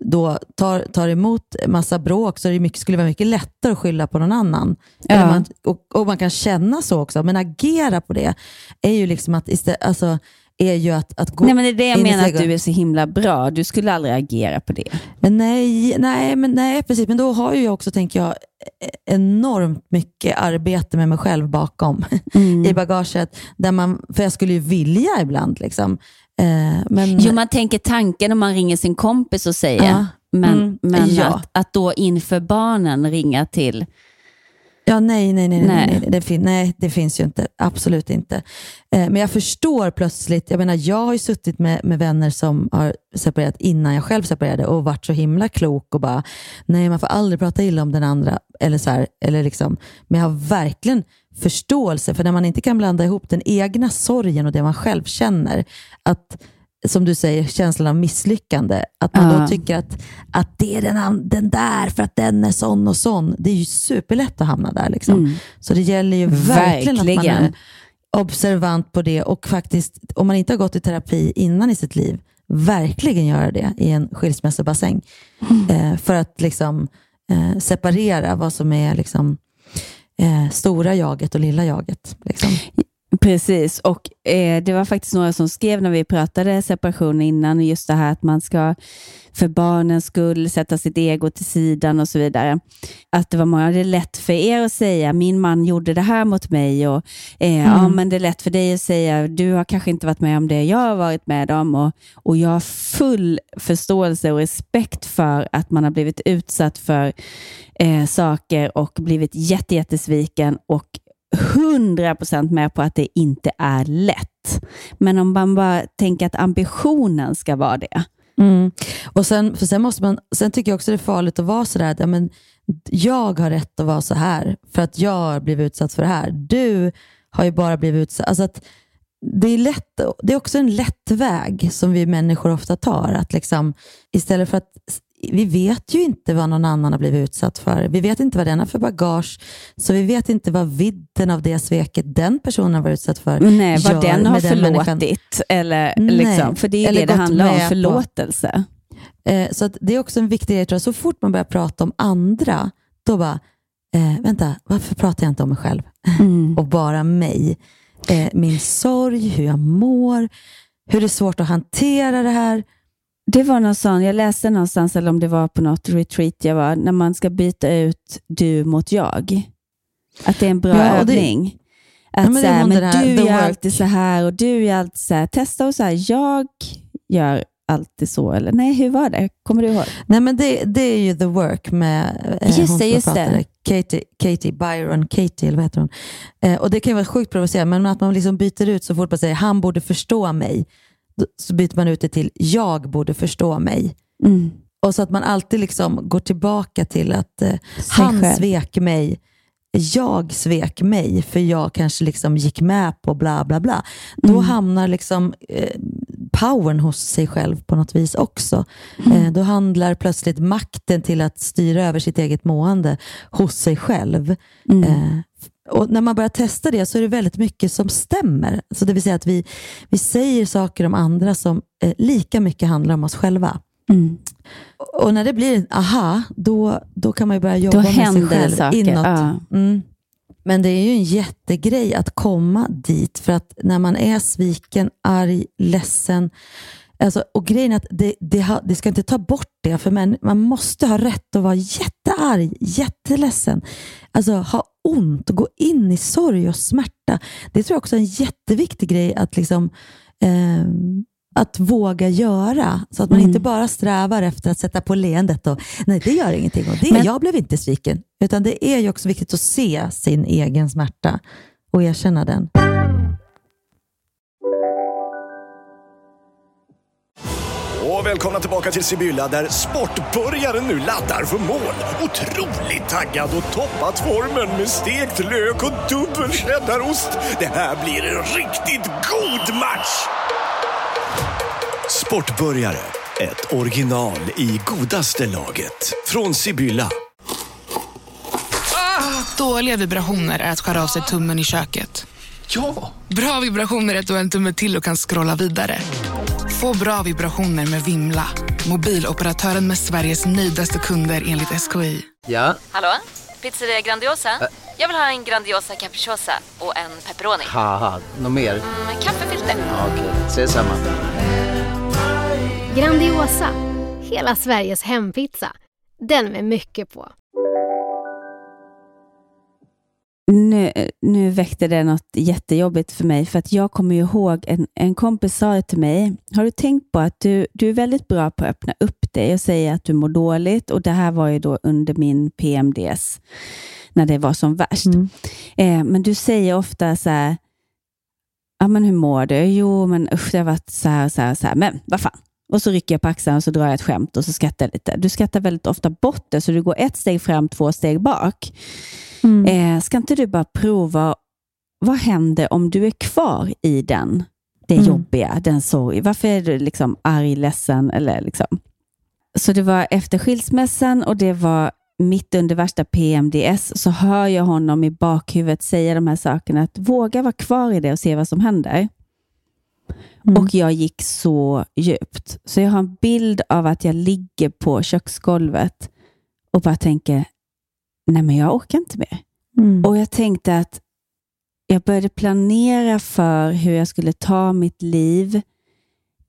Speaker 2: då tar, tar emot massa bråk så det mycket, skulle det vara mycket lättare att skylla på någon annan.
Speaker 3: Ja.
Speaker 2: Man, och, och man kan känna så också, men agera på det är ju liksom att istället, alltså, är ju att, att gå
Speaker 3: Nej, men det är det jag menar att du är så himla bra. Du skulle aldrig agera på det.
Speaker 2: Men nej, nej, men nej, precis. Men då har ju jag också, tänker jag, enormt mycket arbete med mig själv bakom
Speaker 3: Mm.
Speaker 2: i bagaget. Där man, för jag skulle ju vilja ibland. Liksom. Eh, men,
Speaker 3: Jo, man tänker tanken om man ringer sin kompis och säger,
Speaker 2: Ja.
Speaker 3: men,
Speaker 2: Mm.
Speaker 3: men
Speaker 2: Ja.
Speaker 3: att, att då inför barnen ringa till
Speaker 2: Ja, nej, nej, nej, nej,
Speaker 3: Nej.
Speaker 2: nej, det, fin- nej det finns ju inte. Absolut inte. Eh, men jag förstår plötsligt, jag menar, jag har ju suttit med, med vänner som har separerat innan jag själv separerade och varit så himla klok och bara, nej, man får aldrig prata illa om den andra. Eller så här, eller liksom, men jag har verkligen förståelse, för när man inte kan blanda ihop den egna sorgen och det man själv känner, att som du säger, känslan av misslyckande. Att man
Speaker 3: Ja.
Speaker 2: då tycker att, att det är den, den där för att den är sån och sån. Det är ju superlätt att hamna där. Liksom.
Speaker 3: Mm.
Speaker 2: Så det gäller ju verkligen, att man
Speaker 3: Verkligen.
Speaker 2: är observant på det och faktiskt, om man inte har gått i terapi innan i sitt liv, verkligen göra det i en skilsmässobassäng. Eh, för att liksom, eh, separera vad som är liksom, eh, stora jaget och lilla jaget. Liksom.
Speaker 3: Precis, och eh, det var faktiskt några som skrev när vi pratade separation innan, just det här att man ska för barnens skull sätta sitt ego till sidan och så vidare. Att det var många, det är lätt för er att säga, min man gjorde det här mot mig och eh, ja, men det är lätt för dig att säga, du har kanske inte varit med om det jag har varit med om och, och jag har full förståelse och respekt för att man har blivit utsatt för eh, saker och blivit jätte, jättesviken och 100% med på att det inte är lätt. Men om man bara tänker att ambitionen ska vara det.
Speaker 2: Mm. Och sen, för sen, måste man, sen tycker jag också det är farligt att vara sådär att ja, men, jag har rätt att vara så här för att jag har blivit utsatt för det här. Du har ju bara blivit utsatt. Alltså att det, är lätt, det är också en lätt väg som vi människor ofta tar. Att liksom, istället för att vi vet ju inte vad någon annan har blivit utsatt för. Vi vet inte vad den har för bagage, så vi vet inte vad vidden av det sveket den personen har varit utsatt för
Speaker 3: nej, vad den har
Speaker 2: den människan.
Speaker 3: förlåtit. Eller,
Speaker 2: Nej,
Speaker 3: liksom, för det är
Speaker 2: eller
Speaker 3: det det handlar om,
Speaker 2: på.
Speaker 3: förlåtelse.
Speaker 2: Eh, så det är också en viktig grej, tror jag. Så fort man börjar prata om andra, då bara, eh, vänta, varför pratar jag inte om mig själv?
Speaker 3: Mm.
Speaker 2: Och bara mig. Eh, min sorg, hur jag mår, hur det är svårt att hantera det här.
Speaker 3: Det var någon sån, jag läste någonstans, eller om det var på något retreat jag var, när man ska byta ut du mot jag. Att det är en bra
Speaker 2: Ja, och det-
Speaker 3: övning. Att
Speaker 2: Ja, men
Speaker 3: så här, men
Speaker 2: här,
Speaker 3: du gör alltid så här och du gör alltid så här. Testa och så här, jag gör alltid så. Eller nej, hur var det? Kommer du ihåg?
Speaker 2: Nej, men det, det är ju the work med eh,
Speaker 3: Just
Speaker 2: hon
Speaker 3: det, just
Speaker 2: pratade. Katie, Katie, Byron Katie, eller vad heter hon? Eh, och Det kan ju vara sjukt provocerande, men att man liksom byter ut så fort man säger han borde förstå mig, så byter man ut det till jag borde förstå mig.
Speaker 3: Mm.
Speaker 2: Och så att man alltid liksom går tillbaka till att eh, han
Speaker 3: själv.
Speaker 2: svek mig, jag svek mig för jag kanske liksom gick med på bla bla bla. Då
Speaker 3: Mm.
Speaker 2: hamnar liksom eh, powern hos sig själv på något vis också.
Speaker 3: Mm.
Speaker 2: Eh, då handlar plötsligt makten till att styra över sitt eget mående hos sig själv.
Speaker 3: Mm.
Speaker 2: Eh, och när man börjar testa det så är det väldigt mycket som stämmer. Så det vill säga att vi, vi säger saker om andra som eh, lika mycket handlar om oss själva.
Speaker 3: Mm.
Speaker 2: Och när det blir en aha, då, då kan man börja jobba
Speaker 3: Då
Speaker 2: med sig själv
Speaker 3: saker.
Speaker 2: inåt.
Speaker 3: Ja.
Speaker 2: Mm. Men det är ju en jättegrej att komma dit, för att när man är sviken, arg, ledsen, alltså, och grejen är att det, det, det ska inte ta bort det, för man, man måste ha rätt att vara jättearg, jätteledsen, alltså ha ont och gå in i sorg och smärta. Det tror jag också är en jätteviktig grej att liksom ehm, att våga göra, så att man
Speaker 3: Mm.
Speaker 2: inte bara strävar efter att sätta på leendet och nej, det gör ingenting och det,
Speaker 3: Men-
Speaker 2: jag blev inte sviken. Utan det är ju också viktigt att se sin egen smärta och erkänna den.
Speaker 4: Och välkomna tillbaka till Sibylla där sportbörjaren nu laddar för mål. Otroligt taggad och toppat formen med stekt lök och dubbel cheddarost. Det här blir en riktigt god match! Sportbörjare, ett original i godaste laget. Från Sibylla.
Speaker 5: Dåliga vibrationer är att skära av sig tummen i köket.
Speaker 4: Ja!
Speaker 5: Bra vibrationer är att du har en tumme till och kan scrolla vidare. Få bra vibrationer med Vimla. Mobiloperatören med Sveriges nöjdaste kunder enligt SKI.
Speaker 6: Ja,
Speaker 7: Hallå? Pizzeria Grandiosa? Jag vill ha en Grandiosa capriciosa och en pepperoni.
Speaker 6: något mer?
Speaker 7: Med kaffefilter.
Speaker 6: Ja, Okej, ses samma.
Speaker 8: Grandiosa, hela Sveriges hempizza. Den med mycket på.
Speaker 3: Nu, nu väckte det något jättejobbigt för mig, för att jag kommer ihåg en, en kompis sa till mig, har du tänkt på att du, du är väldigt bra på att öppna upp dig och säga att du mår dåligt? Och Det här var ju då under min PMDS, när det var som värst.
Speaker 2: Mm.
Speaker 3: Eh, men du säger ofta så här, ja men hur mår du? Jo, men usch, det har varit så här, så här, så här. Men vad fan. Och så rycker jag på axlarna och så drar jag ett skämt och så skrattar jag lite. Du skrattar väldigt ofta bort det, så du går ett steg fram, två steg bak.
Speaker 2: Mm.
Speaker 3: Eh, ska inte du bara prova, vad händer om du är kvar i den, det
Speaker 2: Mm.
Speaker 3: jobbiga, den sorg? Varför är du liksom arg, ledsen? Eller liksom? Så det var efter skilsmässan och det var mitt under värsta PMDS, så hör jag honom i bakhuvudet säga de här sakerna, att våga vara kvar i det och se vad som händer.
Speaker 2: Mm.
Speaker 3: Och jag gick så djupt. Så jag har en bild av att jag ligger på köksgolvet och bara tänker, nej men jag orkar inte mer.
Speaker 2: Mm.
Speaker 3: Och jag tänkte att jag började planera för hur jag skulle ta mitt liv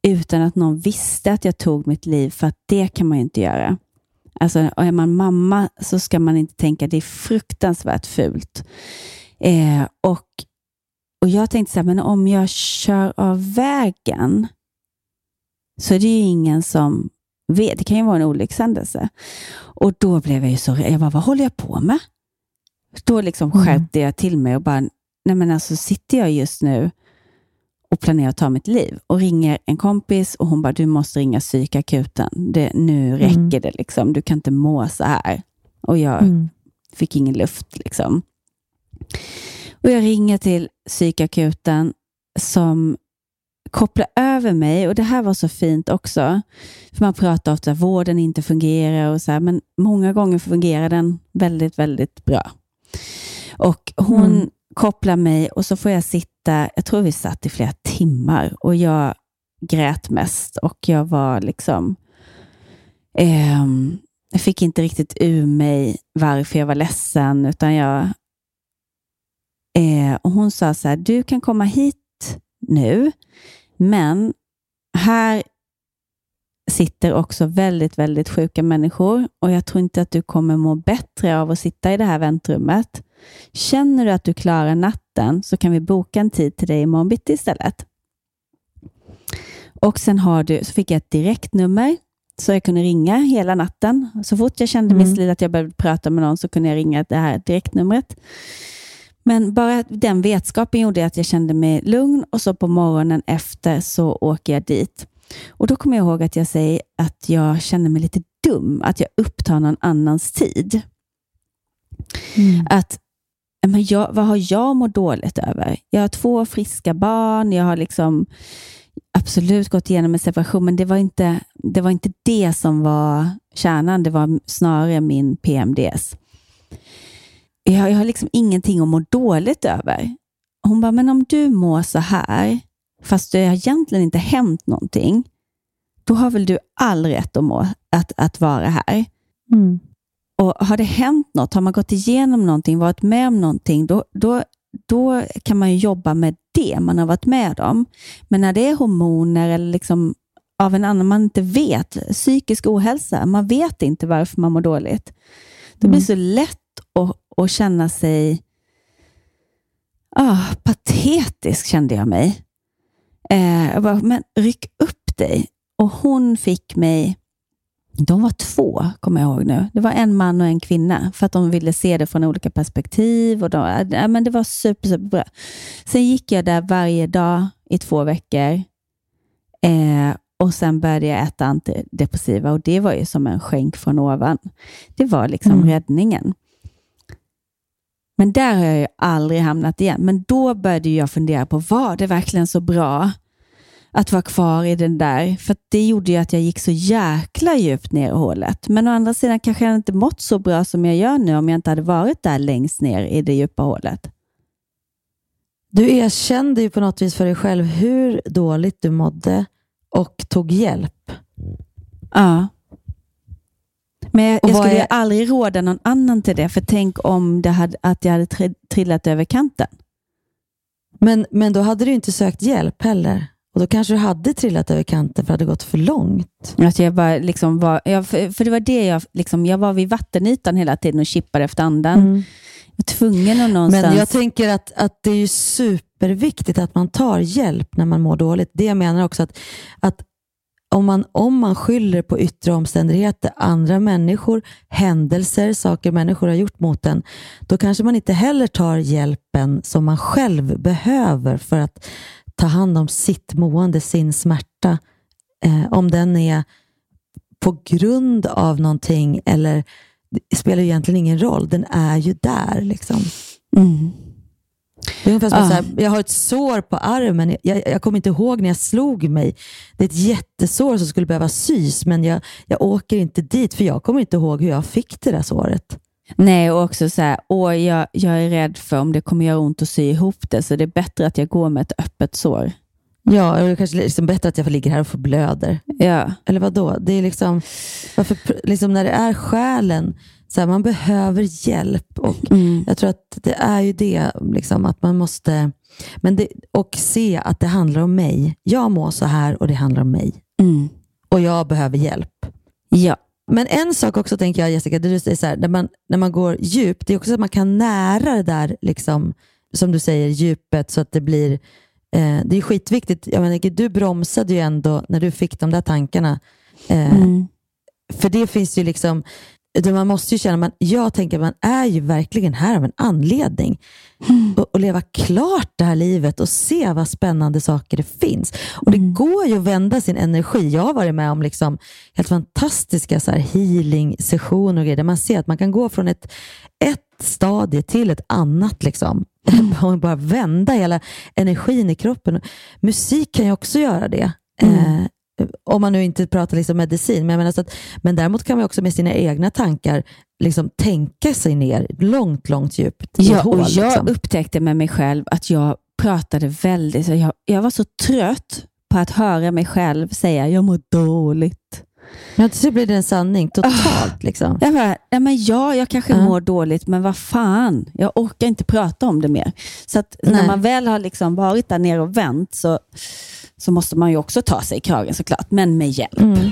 Speaker 3: utan att någon visste att jag tog mitt liv, för att det kan man ju inte göra. Alltså, är man mamma så ska man inte tänka det är fruktansvärt fult. Eh, och, och jag tänkte så här, men om jag kör av vägen så är det ju ingen som vet. Det kan ju vara en olyckshändelse. Och då blev jag ju så. Jag bara, vad håller jag på med? Då liksom
Speaker 2: Mm.
Speaker 3: skärpte jag till mig och bara, nej men alltså sitter jag just nu och planerar att ta mitt liv och ringer en kompis och hon bara, du måste ringa psykakuten. Det, nu räcker
Speaker 2: Mm.
Speaker 3: det liksom. Du kan inte må så här. Och jag
Speaker 2: Mm.
Speaker 3: fick ingen luft. liksom. Och Jag ringer till psykakuten som kopplar över mig och det här var så fint också. För Man pratar ofta om att vården inte fungerar och så här, men många gånger fungerar den väldigt, väldigt bra. Och Hon
Speaker 2: Mm.
Speaker 3: kopplar mig och så får jag sitta, jag tror vi satt i flera timmar och jag grät mest och jag var liksom ehm, jag fick inte riktigt ur mig varför jag var ledsen, utan jag... Eh, och hon sa så här, du kan komma hit nu, men här sitter också väldigt, väldigt sjuka människor och jag tror inte att du kommer må bättre av att sitta i det här väntrummet. Känner du att du klarar natten så kan vi boka en tid till dig imorgon bitti istället. Och sen har du, så fick jag ett direktnummer så jag kunde ringa hela natten. Så fort jag kände
Speaker 2: Mm.
Speaker 3: mig att jag behövde prata med någon så kunde jag ringa det här direktnumret. Men bara den vetskapen gjorde att jag kände mig lugn och så på morgonen efter så åker jag dit. Och Då kommer jag ihåg att jag säger att jag känner mig lite dum, att jag upptar någon annans tid.
Speaker 2: Mm.
Speaker 3: Att men jag, vad har jag mått dåligt över? Jag har två friska barn, jag har liksom absolut gått igenom en separation, men det var inte det, var inte det som var kärnan. Det var snarare min PMDS. Jag, jag har liksom ingenting att må dåligt över. Hon bara, men om du mår så här, fast det har egentligen inte hänt någonting, då har väl du all rätt att, må, att, att vara här.
Speaker 2: Mm.
Speaker 3: Och Har det hänt något, har man gått igenom någonting, varit med om någonting, då, då, då kan man ju jobba med det man har varit med om. Men när det är hormoner eller liksom av en annan man inte vet, psykisk ohälsa, man vet inte varför man mår dåligt. Det blir
Speaker 2: Mm.
Speaker 3: så lätt att, att känna sig ah, patetisk, kände jag mig. Eh, jag bara, men ryck upp dig. Och hon fick mig de var två, kommer jag ihåg nu. Det var en man och en kvinna, för att de ville se det från olika perspektiv. Och de, ja, men det var super, superbra. Sen gick jag där varje dag i två veckor. Eh, och Sen började jag äta antidepressiva och det var ju som en skänk från ovan. Det var liksom
Speaker 2: Mm.
Speaker 3: räddningen. Men där har jag ju aldrig hamnat igen. Men då började jag fundera på, var det verkligen så bra att vara kvar i den där. För det gjorde ju att jag gick så jäkla djupt ner i hålet. Men å andra sidan kanske jag inte mått så bra som jag gör nu om jag inte hade varit där längst ner i det djupa hålet.
Speaker 2: Du erkände ju på något vis för dig själv hur dåligt du mådde och tog hjälp.
Speaker 3: Ja. Men jag, jag skulle
Speaker 2: är-
Speaker 3: aldrig råda någon annan till det, för tänk om det hade, att jag hade tri- trillat över kanten.
Speaker 2: Men, men då hade du inte sökt hjälp heller. Och då kanske du hade trillat över kanten för det hade gått för långt.
Speaker 3: Att jag bara liksom var, jag, för, för det var det jag, liksom, jag var vid vattenytan hela tiden och chippade efter andan.
Speaker 2: Mm.
Speaker 3: var tvungen att någonstans...
Speaker 2: Men jag tänker att, att det är superviktigt att man tar hjälp när man mår dåligt. Det jag menar också att, att om man, om man skyller på yttre omständigheter, andra människor, händelser, saker människor har gjort mot en, då kanske man inte heller tar hjälpen som man själv behöver för att ta hand om sitt mående, sin smärta. Eh, om den är på grund av någonting eller det spelar egentligen ingen roll. Den är ju där. Liksom.
Speaker 3: Mm.
Speaker 2: Det är ungefär som
Speaker 3: Ah.
Speaker 2: så här, jag har ett sår på armen. Jag, jag kommer inte ihåg när jag slog mig. Det är ett jättesår som skulle behöva sys, men jag, jag åker inte dit för jag kommer inte ihåg hur jag fick det där såret.
Speaker 3: Nej, och också så här, åh, jag, jag är rädd för om det kommer göra ont att sy ihop det, så det är bättre att jag går med ett öppet sår.
Speaker 2: Ja, det är kanske liksom bättre att jag ligger här och får blöder.
Speaker 3: Ja.
Speaker 2: Eller vad då? Det är liksom, varför, liksom när det är själen, så här, man behöver hjälp. Och
Speaker 3: Mm.
Speaker 2: Jag tror att det är ju det, liksom, att man måste, men det, och se att det handlar om mig. Jag mår så här och det handlar om mig.
Speaker 3: Mm.
Speaker 2: Och jag behöver hjälp.
Speaker 3: Ja.
Speaker 2: Men en sak också tänker jag Jessica, det du säger så här, när, man, när man går djupt, det är också att man kan nära det där, liksom, som du säger, djupet så att det blir, eh, det är skitviktigt. Jag menar, du bromsade ju ändå när du fick de där tankarna. Eh,
Speaker 3: Mm.
Speaker 2: För det finns ju liksom, det man måste ju känna, man, jag tänker man är ju verkligen här av en anledning. Och, och leva klart det här livet och se vad spännande saker det finns. Och Det går ju att vända sin energi. Jag har varit med om liksom helt fantastiska så healing-sessioner och grejer, där man ser att man kan gå från ett, ett stadie till ett annat. Liksom. Och bara vända hela energin i kroppen. Musik kan ju också göra det. Eh, om man nu inte pratar liksom medicin. Men, jag menar så att, men däremot kan man också med sina egna tankar liksom tänka sig ner långt, långt djupt
Speaker 3: Ja,
Speaker 2: hål.
Speaker 3: och jag
Speaker 2: liksom.
Speaker 3: upptäckte med mig själv att jag pratade väldigt... så Jag, jag var så trött på att höra mig själv säga jag mår dåligt.
Speaker 2: Men till slut blir det en sanning totalt. Liksom.
Speaker 3: Jag bara, ja, men ja, jag kanske
Speaker 2: Ja.
Speaker 3: mår dåligt, men vad fan, jag orkar inte prata om det mer. Så att när man väl har liksom varit där nere och vänt så, så måste man ju också ta sig i kragen såklart, men med hjälp.
Speaker 2: Mm.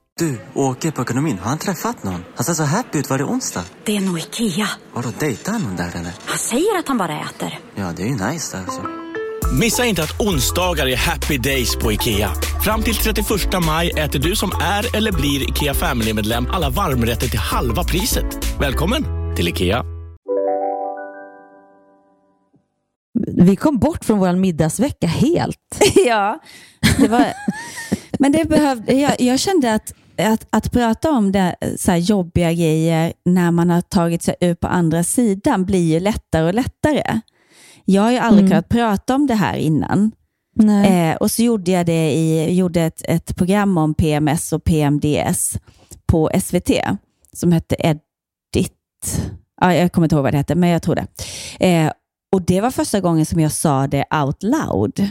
Speaker 9: Du, åker på ekonomin. Har han träffat någon? Han ser så happy ut. Var det onsdag?
Speaker 10: Det är nog Ikea.
Speaker 9: Vadå, dejtar han någon där eller?
Speaker 10: Han säger att han bara äter.
Speaker 9: Ja, det är ju nice där alltså.
Speaker 11: Missa inte att onsdagar är happy days på IKEA. Fram till 31 maj äter du som är eller blir IKEA Family-medlem alla varmrätter till halva priset. Välkommen till IKEA.
Speaker 2: Vi kom bort från vår middagsvecka helt.
Speaker 3: ja, det var, men det behövde, jag, jag kände att, att, att prata om det, så här jobbiga grejer när man har tagit sig ut på andra sidan blir ju lättare och lättare. Jag har ju aldrig
Speaker 2: Mm.
Speaker 3: kunnat prata om det här innan. Eh, och så gjorde jag det i, gjorde ett, ett program om PMS och PMDS på SVT som hette Edit. Ja, jag kommer inte ihåg vad det hette, men jag tror det. Eh, och Det var första gången som jag sa det out loud.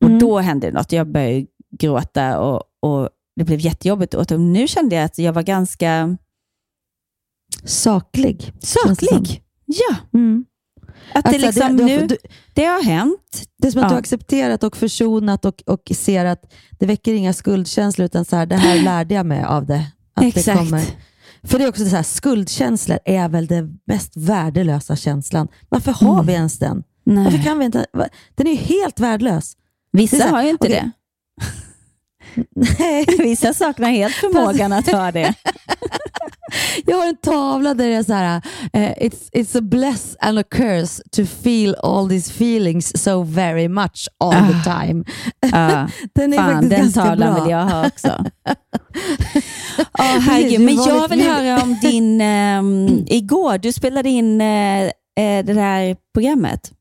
Speaker 3: Och Då hände det något. Jag började gråta och, och det blev jättejobbigt. Och nu kände jag att jag var ganska
Speaker 2: saklig. det.
Speaker 3: Saklig, ja.
Speaker 2: Mm.
Speaker 3: Att det,
Speaker 2: Alltså,
Speaker 3: liksom
Speaker 2: du- du-
Speaker 3: nu,
Speaker 2: du-
Speaker 3: det har hänt.
Speaker 2: Det är som att du
Speaker 3: Ja.
Speaker 2: har accepterat och försonat och, och ser att det väcker inga skuldkänslor utan så här, det här lärde jag mig av det. Att Det
Speaker 3: Exakt.
Speaker 2: kommer. För det är också så här, skuldkänslor är väl den mest värdelösa känslan. Varför har
Speaker 3: Mm.
Speaker 2: vi ens den?
Speaker 3: Nej.
Speaker 2: Varför kan vi inte? Den är ju helt värdelös.
Speaker 3: Vissa
Speaker 2: Det här,
Speaker 3: har ju inte
Speaker 2: okej.
Speaker 3: det. Vissa saknar helt förmågan att ha det.
Speaker 2: Jag har en tavla där det är så här, eh, it's, it's a bless and a curse to feel all these feelings so very much all the time.
Speaker 3: Ja,
Speaker 2: den är
Speaker 3: fan,
Speaker 2: faktiskt
Speaker 3: den
Speaker 2: ganska
Speaker 3: tavlan
Speaker 2: bra.
Speaker 3: vill jag ha också.
Speaker 2: Precis,
Speaker 3: herregud. Men jag vill höra om din... ehm, igår, du spelade in eh, det där programmet.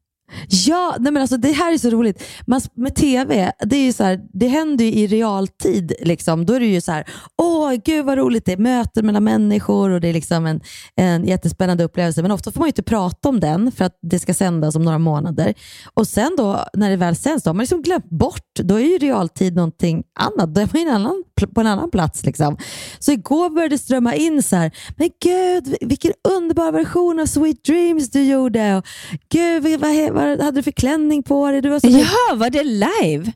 Speaker 2: Ja, nej men alltså det här är så roligt. Man, med tv, det, är ju så här, det händer ju i realtid. Liksom. Då är det ju så här, åh gud vad roligt det är, möten mellan människor och det är liksom en, en jättespännande upplevelse. Men ofta får man ju inte prata om den för att det ska sändas om några månader. Och sen då, när det väl sänds, då har man liksom glömt bort. Då är ju realtid någonting annat. Då är man en annan, på en annan plats. Liksom. Så igår började det strömma in så här, men gud vilken underbar version av Sweet Dreams du gjorde. Och, gud vad, vad, vad hade du för klänning på dig? Du var så
Speaker 3: Ja, var det live?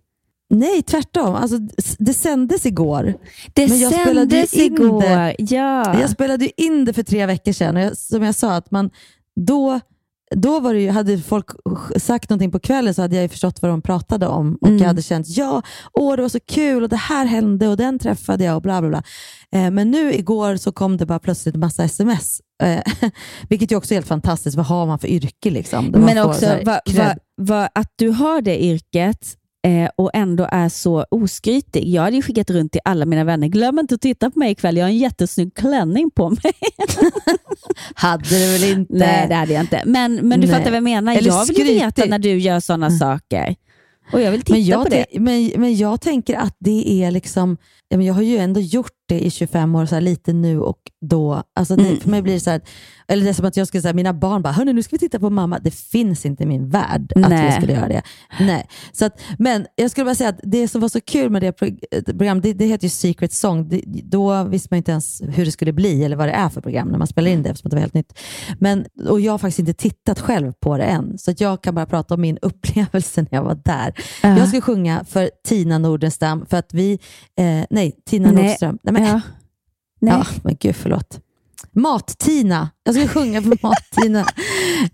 Speaker 2: Nej, tvärtom. Alltså, det sändes igår.
Speaker 3: Det
Speaker 2: Men jag
Speaker 3: sändes igår.
Speaker 2: det.
Speaker 3: Ja.
Speaker 2: Jag spelade in det för tre veckor sedan och jag, som jag sa, att man, då, då var det ju, hade folk sagt någonting på kvällen så hade jag ju förstått vad de pratade om och
Speaker 3: Mm.
Speaker 2: jag hade känt ja, åh det var så kul och det här hände och den träffade jag och bla bla bla. Eh, men nu igår så kom det bara plötsligt massa sms. Eh, vilket ju också är helt fantastiskt. Vad har man för yrke? Liksom?
Speaker 3: Men också va, va, va, att du har det yrket eh, och ändå är så oskrytig. Jag hade ju skickat runt till alla mina vänner. Glöm inte att titta på mig ikväll. Jag har en jättesnygg klänning på mig.
Speaker 2: Hade du väl inte?
Speaker 3: Nej, det hade jag inte. Men, men du
Speaker 2: Nej.
Speaker 3: fattar vad jag menar.
Speaker 2: Eller
Speaker 3: jag vill ju veta
Speaker 2: skrytig.
Speaker 3: när du gör sådana saker. Och jag vill titta
Speaker 2: men jag
Speaker 3: på det.
Speaker 2: Men, men jag tänker att det är liksom, jag har ju ändå gjort i 25 år, så här, lite nu och då. Alltså det,
Speaker 3: Mm.
Speaker 2: För mig blir det så här, eller det är som att jag skulle säga, mina barn bara, hörni nu ska vi titta på mamma. Det finns inte i min värld att
Speaker 3: Nej.
Speaker 2: jag skulle göra det. Nej. Så att, men jag skulle bara säga att det som var så kul med det eh, programmet, det, det heter ju Secret Song. Det, då visste man inte ens hur det skulle bli eller vad det är för program när man spelar in det, eftersom det var helt nytt. Men, och jag har faktiskt inte tittat själv på det än, så att jag kan bara prata om min upplevelse när jag var där.
Speaker 3: Ja.
Speaker 2: Jag ska sjunga för Tina Nordenstam, för att vi, eh, nej, Tina
Speaker 3: Nej.
Speaker 2: Nordström. Nej,
Speaker 3: Ja. Nej.
Speaker 2: Ja, men gud förlåt. Mat-Tina. Jag ska sjunga för Mat-Tina.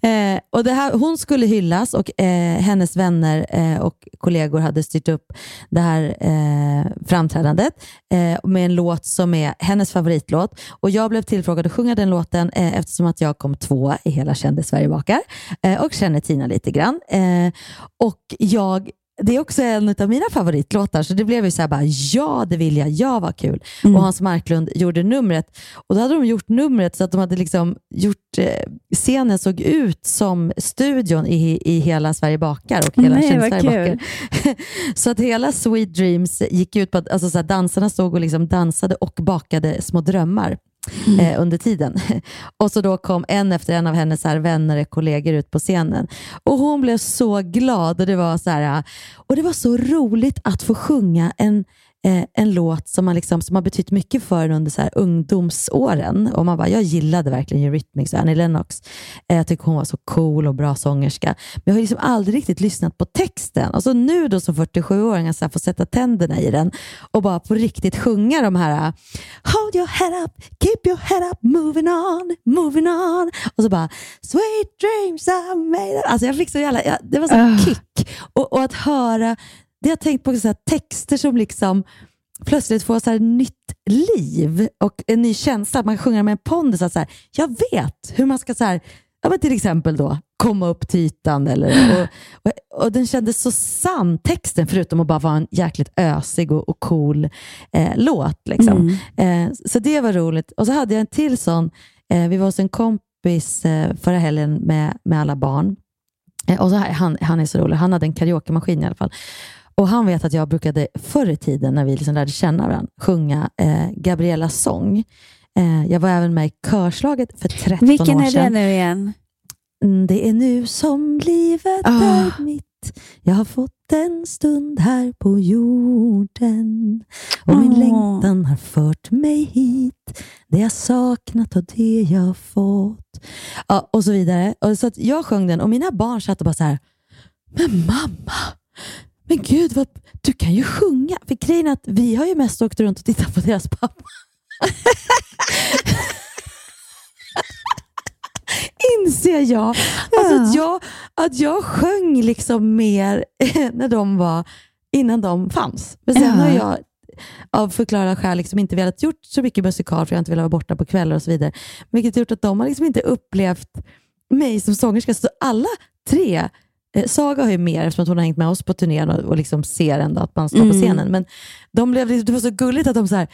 Speaker 2: Eh, och det här, hon skulle hyllas och eh, hennes vänner eh, och kollegor hade styrt upp det här eh, framträdandet eh, med en låt som är hennes favoritlåt. Och Jag blev tillfrågad att sjunga den låten eh, eftersom att jag kom tvåa i Hela kände Sverige bakar och känner Tina lite grann. Och jag det är också en av mina favoritlåtar, så det blev ju så här bara, ja det vill jag, ja vad kul.
Speaker 3: Mm.
Speaker 2: Och Hans Marklund gjorde numret. Och då hade de gjort numret så att de hade liksom gjort, eh, scenen såg ut som studion i, i Hela Sverige bakar och Hela
Speaker 3: Nej,
Speaker 2: Sverige bakar. så att hela Sweet Dreams gick ut på att alltså så här, dansarna stod och liksom dansade och bakade små drömmar. Mm. Eh, under tiden. Och så då kom en efter en av hennes här vänner och kollegor ut på scenen. Och hon blev så glad och det var så här, och det var så roligt att få sjunga en, eh, en låt som, man liksom, som har betytt mycket för en under så här ungdomsåren. Och man bara, jag gillade verkligen Eurythmics och Annie Lennox. Eh, jag tycker hon var så cool och bra sångerska. Men jag har liksom aldrig riktigt lyssnat på texten. Och så nu då som 47-åring att få sätta tänderna i den och bara på riktigt sjunga de här Hold your head up, keep your head up, moving on, moving on. Och så bara Sweet dreams are made. Alltså jag fick så jävla... Jag, det var så
Speaker 3: Ah.
Speaker 2: kick. Och, och att höra... Det jag tänkt på så texter som liksom plötsligt får så nytt liv och en ny känsla. Att man sjunger med en pondus. Så här, jag vet hur man ska så här, ja, men till exempel då, komma upp till ytan. Eller, och, och, och den kändes så sann, texten, förutom att bara vara en jäkligt ösig och, och cool eh, låt. Liksom. Eh, så det var roligt. Och så hade jag en till sån. Eh, vi var hos en kompis eh, förra helgen med, med alla barn. Eh, och så här, han, han är så rolig. Han hade en karaokemaskin i alla fall. Och Han vet att jag brukade förr i tiden, när vi liksom lärde känna varandra, sjunga eh, Gabriellas sång. Eh, jag var även med i körslaget för 13
Speaker 3: Vilken
Speaker 2: år
Speaker 3: är
Speaker 2: sedan.
Speaker 3: det nu igen?
Speaker 2: Mm, Det är nu som livet
Speaker 3: Ah.
Speaker 2: är mitt. Jag har fått en stund här på jorden. Och min
Speaker 3: Åh.
Speaker 2: längtan har fört mig hit. Det jag saknat och det jag fått. Ja, och så vidare. Och så jag sjöng den och mina barn satt och bara så här. Men mamma, men gud, vad, du kan ju sjunga. För grejen är att vi har ju mest åkt runt och tittat på deras pappa. Inser jag. Alltså att jag. Att jag sjöng liksom mer när de var, innan de fanns. Men sen
Speaker 3: Ja.
Speaker 2: har jag av förklarade skäl liksom inte velat gjort så mycket musikal för jag har inte velat vara borta på kvällar och så vidare. Vilket har gjort att de har liksom inte upplevt mig som sångerska. Så alla tre Saga har ju mer eftersom hon har hängt med oss på turnén och, och liksom ser ändå att man står på
Speaker 3: Mm.
Speaker 2: scenen. Men de blev, det var så gulligt att de så här,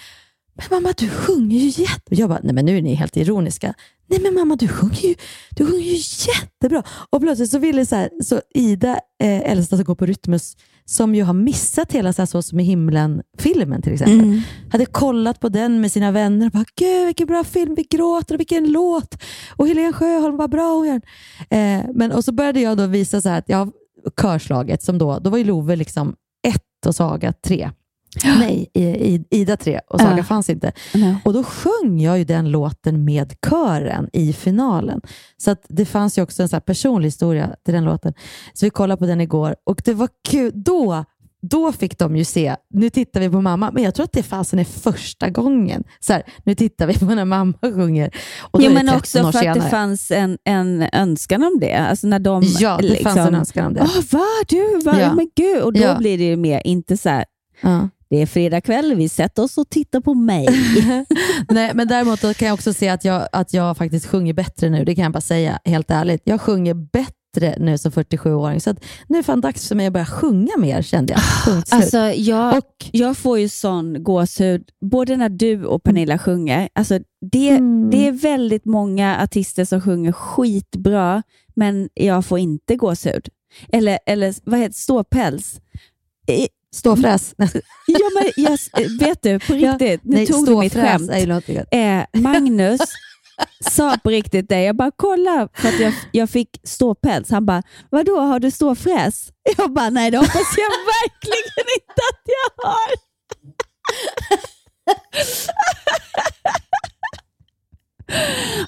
Speaker 2: men mamma du sjunger ju jätte... Jag bara, nej men nu är ni helt ironiska. Nej men mamma du sjunger ju, du sjunger ju jättebra. Och plötsligt så ville så, här, så Ida, eh, äldsta som går på Rytmus, som ju har missat hela så, här, så som i himlen-filmen till exempel.
Speaker 3: Mm.
Speaker 2: Hade kollat på den med sina vänner och bara, gud vilken bra film, vi gråter och vilken låt. Och Helene Sjöholm, vad bra hon gör. Eh, men, och så började jag då visa så här att jag körslaget, som då, då var ju Love liksom ett och Saga tre. Nej, i, i, Ida tre och Saga
Speaker 3: Ja.
Speaker 2: fanns inte.
Speaker 3: Nej.
Speaker 2: Och då sjöng jag ju den låten med kören i finalen. Så att det fanns ju också en så personlig historia till den låten. Så vi kollade på den igår och det var kul. Då, då fick de ju se, nu tittar vi på mamma, men jag tror att det fasen är första gången. Så här, nu tittar vi på när mamma sjunger. Och
Speaker 3: Jo, men
Speaker 2: 13
Speaker 3: också för att det fanns en, en önskan om det. Alltså när de
Speaker 2: Ja, det
Speaker 3: liksom,
Speaker 2: fanns en önskan om det.
Speaker 3: Åh, va? Du? Va?
Speaker 2: Ja.
Speaker 3: Men gud. Och då
Speaker 2: Ja.
Speaker 3: blir det ju mer, inte så här,
Speaker 2: Ja.
Speaker 3: Det är fredag kväll, vi sätter oss och tittar på mig.
Speaker 2: Nej, men däremot kan jag också se att jag, att jag faktiskt sjunger bättre nu. Det kan jag bara säga helt ärligt. Jag sjunger bättre nu som 47-åring. Så nu är det fan dags för mig att börja sjunga mer kände jag. Punkt.
Speaker 3: Alltså, jag, jag får ju sån gåshud, både när du och Pernilla sjunger. Alltså, det,
Speaker 2: Mm.
Speaker 3: det är väldigt många artister som sjunger skitbra, men jag får inte gåshud. Eller, eller vad heter ståpäls?
Speaker 2: Ståfräs.
Speaker 3: Ja, men jag, vet du, på
Speaker 2: Ja,
Speaker 3: riktigt, nu
Speaker 2: nej,
Speaker 3: tog du mitt skämt. Eh, Magnus sa på riktigt det. Jag bara, kolla, för att jag, jag fick ståpäls. Han bara, vadå, har du ståfräs? Jag bara, nej det hoppas jag verkligen inte att jag har.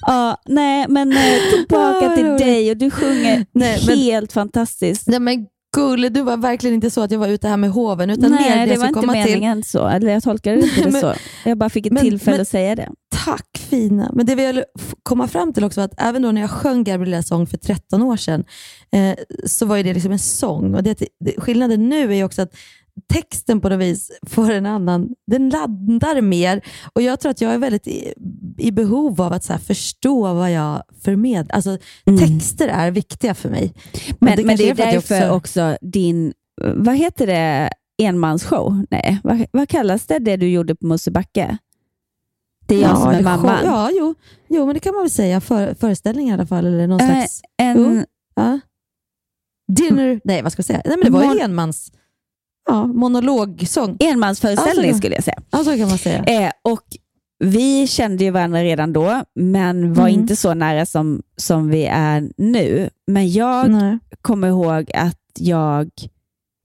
Speaker 3: ja, nej, men eh, tillbaka
Speaker 2: Ah,
Speaker 3: till dig och du sjunger
Speaker 2: Nej, men-
Speaker 3: helt fantastiskt.
Speaker 2: Nej, men gulle, du var verkligen inte så att jag var ute här med hoven, utan mer
Speaker 3: Nej,
Speaker 2: det
Speaker 3: det var inte
Speaker 2: komma till.
Speaker 3: meningen så. Eller jag tolkade det inte det
Speaker 2: Men-
Speaker 3: så. Jag bara fick ett
Speaker 2: men-
Speaker 3: tillfälle
Speaker 2: men-
Speaker 3: att säga det.
Speaker 2: Tack fina. Men det vi ville komma fram till också var att även då när jag sjöng Gabriellas sång för 13 år sedan, eh, så var det liksom en sång. Och det, det, skillnaden nu är också att texten på något vis får en annan, den laddar mer. Och jag tror att jag är väldigt i, behov av att så förstå vad jag förmedlar. Alltså, Texter är viktiga för mig.
Speaker 3: Men, men det, är
Speaker 2: för att jag
Speaker 3: därför också... din, vad heter det, enmansshow? Nej, vad, vad kallas det, det du gjorde på Mosebacke? Det är jag som är mamman.
Speaker 2: show- Ja, jo, jo, men det kan man väl säga. För, föreställning i alla fall. Eller någon
Speaker 3: Eh,
Speaker 2: slags...
Speaker 3: en-
Speaker 2: Jo, ja. Dinner... Nej, vad ska jag säga? Nej, men det var
Speaker 3: Mon-
Speaker 2: enmans... Ja, monologsång.
Speaker 3: Enmansföreställning
Speaker 2: Ja, så-
Speaker 3: skulle jag säga.
Speaker 2: Ja, så kan man säga.
Speaker 3: Eh, och vi kände ju varandra redan då, men var
Speaker 2: Mm.
Speaker 3: inte så nära som, som vi är nu. Men jag
Speaker 2: Nej.
Speaker 3: kommer ihåg att jag,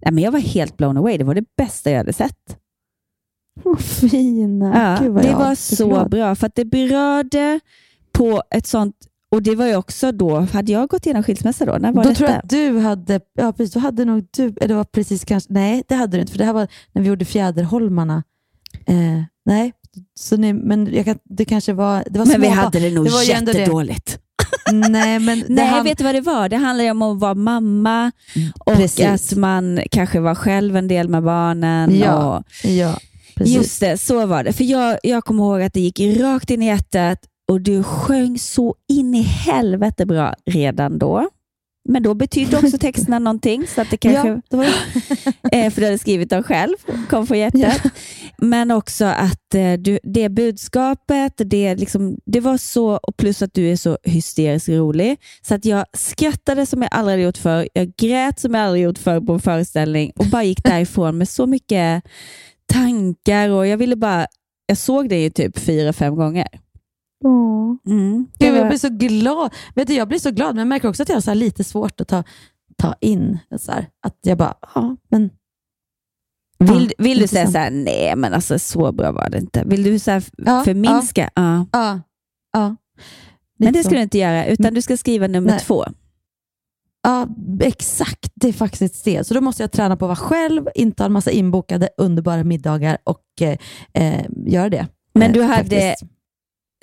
Speaker 3: nej, men jag var helt blown away. Det var det bästa jag hade sett.
Speaker 2: Åh, fina.
Speaker 3: Ja,
Speaker 2: vad
Speaker 3: det var så
Speaker 2: glad.
Speaker 3: bra, för att det berörde på ett sånt... Och det var ju också då, hade jag gått igenom skilsmässa då? När var
Speaker 2: Då
Speaker 3: detta?
Speaker 2: tror jag att du hade, ja precis, då hade nog du, eller det var precis kanske, nej det hade du inte, för det här var när vi gjorde Fjäderholmarna. Eh, nej, så ni, men jag det kanske var, det var
Speaker 3: Men vi hade det nog
Speaker 2: var det.
Speaker 3: jättedåligt.
Speaker 2: Nej, men
Speaker 3: Nej,
Speaker 2: han-
Speaker 3: vet du vad det var? Det handlade om att vara mamma och
Speaker 2: Precis.
Speaker 3: att man kanske var själv en del med barnen.
Speaker 2: Ja,
Speaker 3: och,
Speaker 2: ja, precis.
Speaker 3: Just det, så var det. För jag, jag kommer ihåg att det gick rakt in i hjärtat och du sjöng så in i helvete bra redan då. Men då betydde också texterna någonting, så att det kanske...
Speaker 2: Ja,
Speaker 3: eh, för du hade skrivit dem själv, kom från hjärtat. Men också att eh, du, det budskapet, det, liksom, det var så, och plus att du är så hysteriskt rolig, så att jag skrattade som jag aldrig gjort förr. Jag grät som jag aldrig gjort förr på en föreställning och bara gick därifrån med så mycket tankar och jag ville bara, jag såg det ju typ fyra, fem gånger. Mm,
Speaker 2: Gud, jag blir så glad. Vet du, jag blir så glad, men jag märker också att jag har så lite svårt att ta, ta in. Så här, att jag bara, ja, men...
Speaker 3: Vill, vill du säga så här, nej men alltså så bra var det inte. Vill du så här
Speaker 2: Ja,
Speaker 3: förminska? Ja.
Speaker 2: Ja, ja.
Speaker 3: Men det ska du inte göra, utan du ska skriva nummer
Speaker 2: Nej.
Speaker 3: två.
Speaker 2: Ja, exakt. Det är faktiskt det. Så då måste jag träna på att vara själv, inte ha en massa inbokade underbara middagar och eh, eh, göra det.
Speaker 3: Men
Speaker 2: Eh,
Speaker 3: du hade
Speaker 2: faktiskt.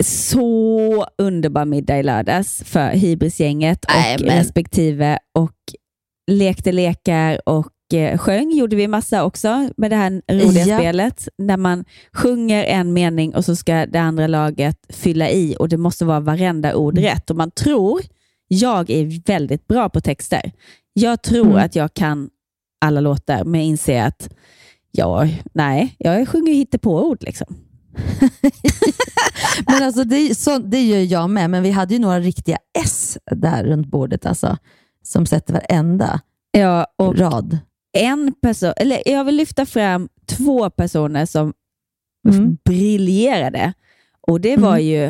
Speaker 3: Så underbar middag i lördags för Hybrisgänget
Speaker 2: Nej,
Speaker 3: och
Speaker 2: men-
Speaker 3: respektive och lekte lekar och eh, sjöng, gjorde vi massa också med det här roliga
Speaker 2: Ja.
Speaker 3: spelet. När man sjunger en mening och så ska det andra laget fylla i och det måste vara varenda ord
Speaker 2: Mm.
Speaker 3: rätt. Och man tror, jag är väldigt bra på texter. Jag tror
Speaker 2: Mm.
Speaker 3: att jag kan alla låtar, men inser att ja, nej, jag sjunger ju hittepå-ord. Liksom.
Speaker 2: Men alltså det, så, det gör jag med, men vi hade ju några riktiga S där runt bordet alltså, som sätter varenda
Speaker 3: Ja, och
Speaker 2: rad.
Speaker 3: en person, eller jag vill lyfta fram två personer som
Speaker 2: Mm.
Speaker 3: briljerade. Och det var
Speaker 2: Mm.
Speaker 3: ju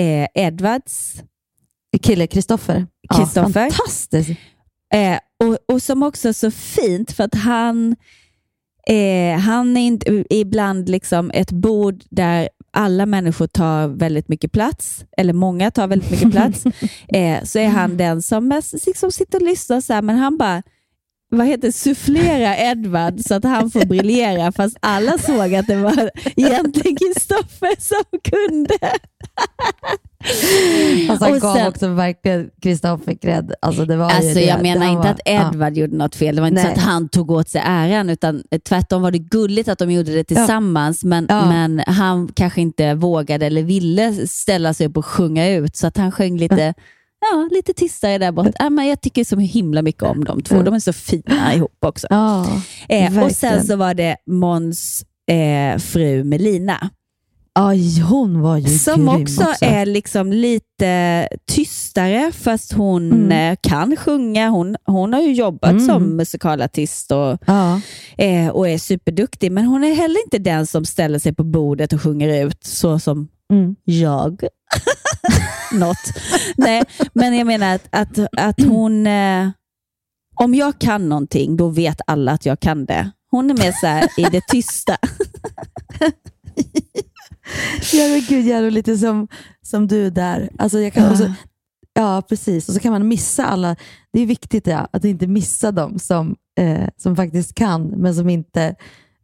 Speaker 3: eh, Edwards
Speaker 2: Kille, Kristoffer.
Speaker 3: Kristoffer.
Speaker 2: Ja, fantastiskt.
Speaker 3: Eh, och, och som också så fint för att han, eh, han är inte, ibland liksom ett bord där alla människor tar väldigt mycket plats, eller många tar väldigt mycket plats, eh, så är han den som mest liksom sitter och lyssnar så här, men han bara vad heter sufflera Edvard så att han får briljera fast alla såg att det var egentligen Kristoffer som kunde.
Speaker 2: Alltså, han
Speaker 3: Och
Speaker 2: gav
Speaker 3: sen-
Speaker 2: också verkligen Kristoffer cred. Alltså, det var
Speaker 3: Alltså,
Speaker 2: det.
Speaker 3: jag menar
Speaker 2: Han
Speaker 3: inte
Speaker 2: var-
Speaker 3: att Edvard gjorde något fel. Det var inte
Speaker 2: Nej.
Speaker 3: så att han tog åt sig äran, utan tvärtom var det gulligt att de gjorde det tillsammans, men,
Speaker 2: Ja.
Speaker 3: men han kanske inte vågade eller ville ställa sig upp och sjunga ut, så att han sjöng lite, ja, lite tystare där borta. Ja, men jag tycker så himla mycket om de två. De är så fina ihop också.
Speaker 2: Ja,
Speaker 3: eh, och sen så var det Måns eh, fru Melina.
Speaker 2: Aj, hon var ju
Speaker 3: Som
Speaker 2: grym
Speaker 3: också, är liksom lite tystare, fast hon
Speaker 2: Mm.
Speaker 3: eh, kan sjunga. Hon, hon har ju jobbat
Speaker 2: Mm.
Speaker 3: som musikalartist och,
Speaker 2: Ja.
Speaker 3: eh, och är superduktig, men hon är heller inte den som ställer sig på bordet och sjunger ut så som
Speaker 2: Mm.
Speaker 3: jag. Något. Nej, men jag menar att, att, att hon... Eh, om jag kan någonting, då vet alla att jag kan det. Hon är mer så här i det tysta.
Speaker 2: Ja, men gud, Jaro, lite som, som du där. Alltså, jag kan
Speaker 3: Ja.
Speaker 2: också, ja, precis. Och så kan man missa alla. Det är viktigt ja, att inte missa dem som, eh, som faktiskt kan, men som inte,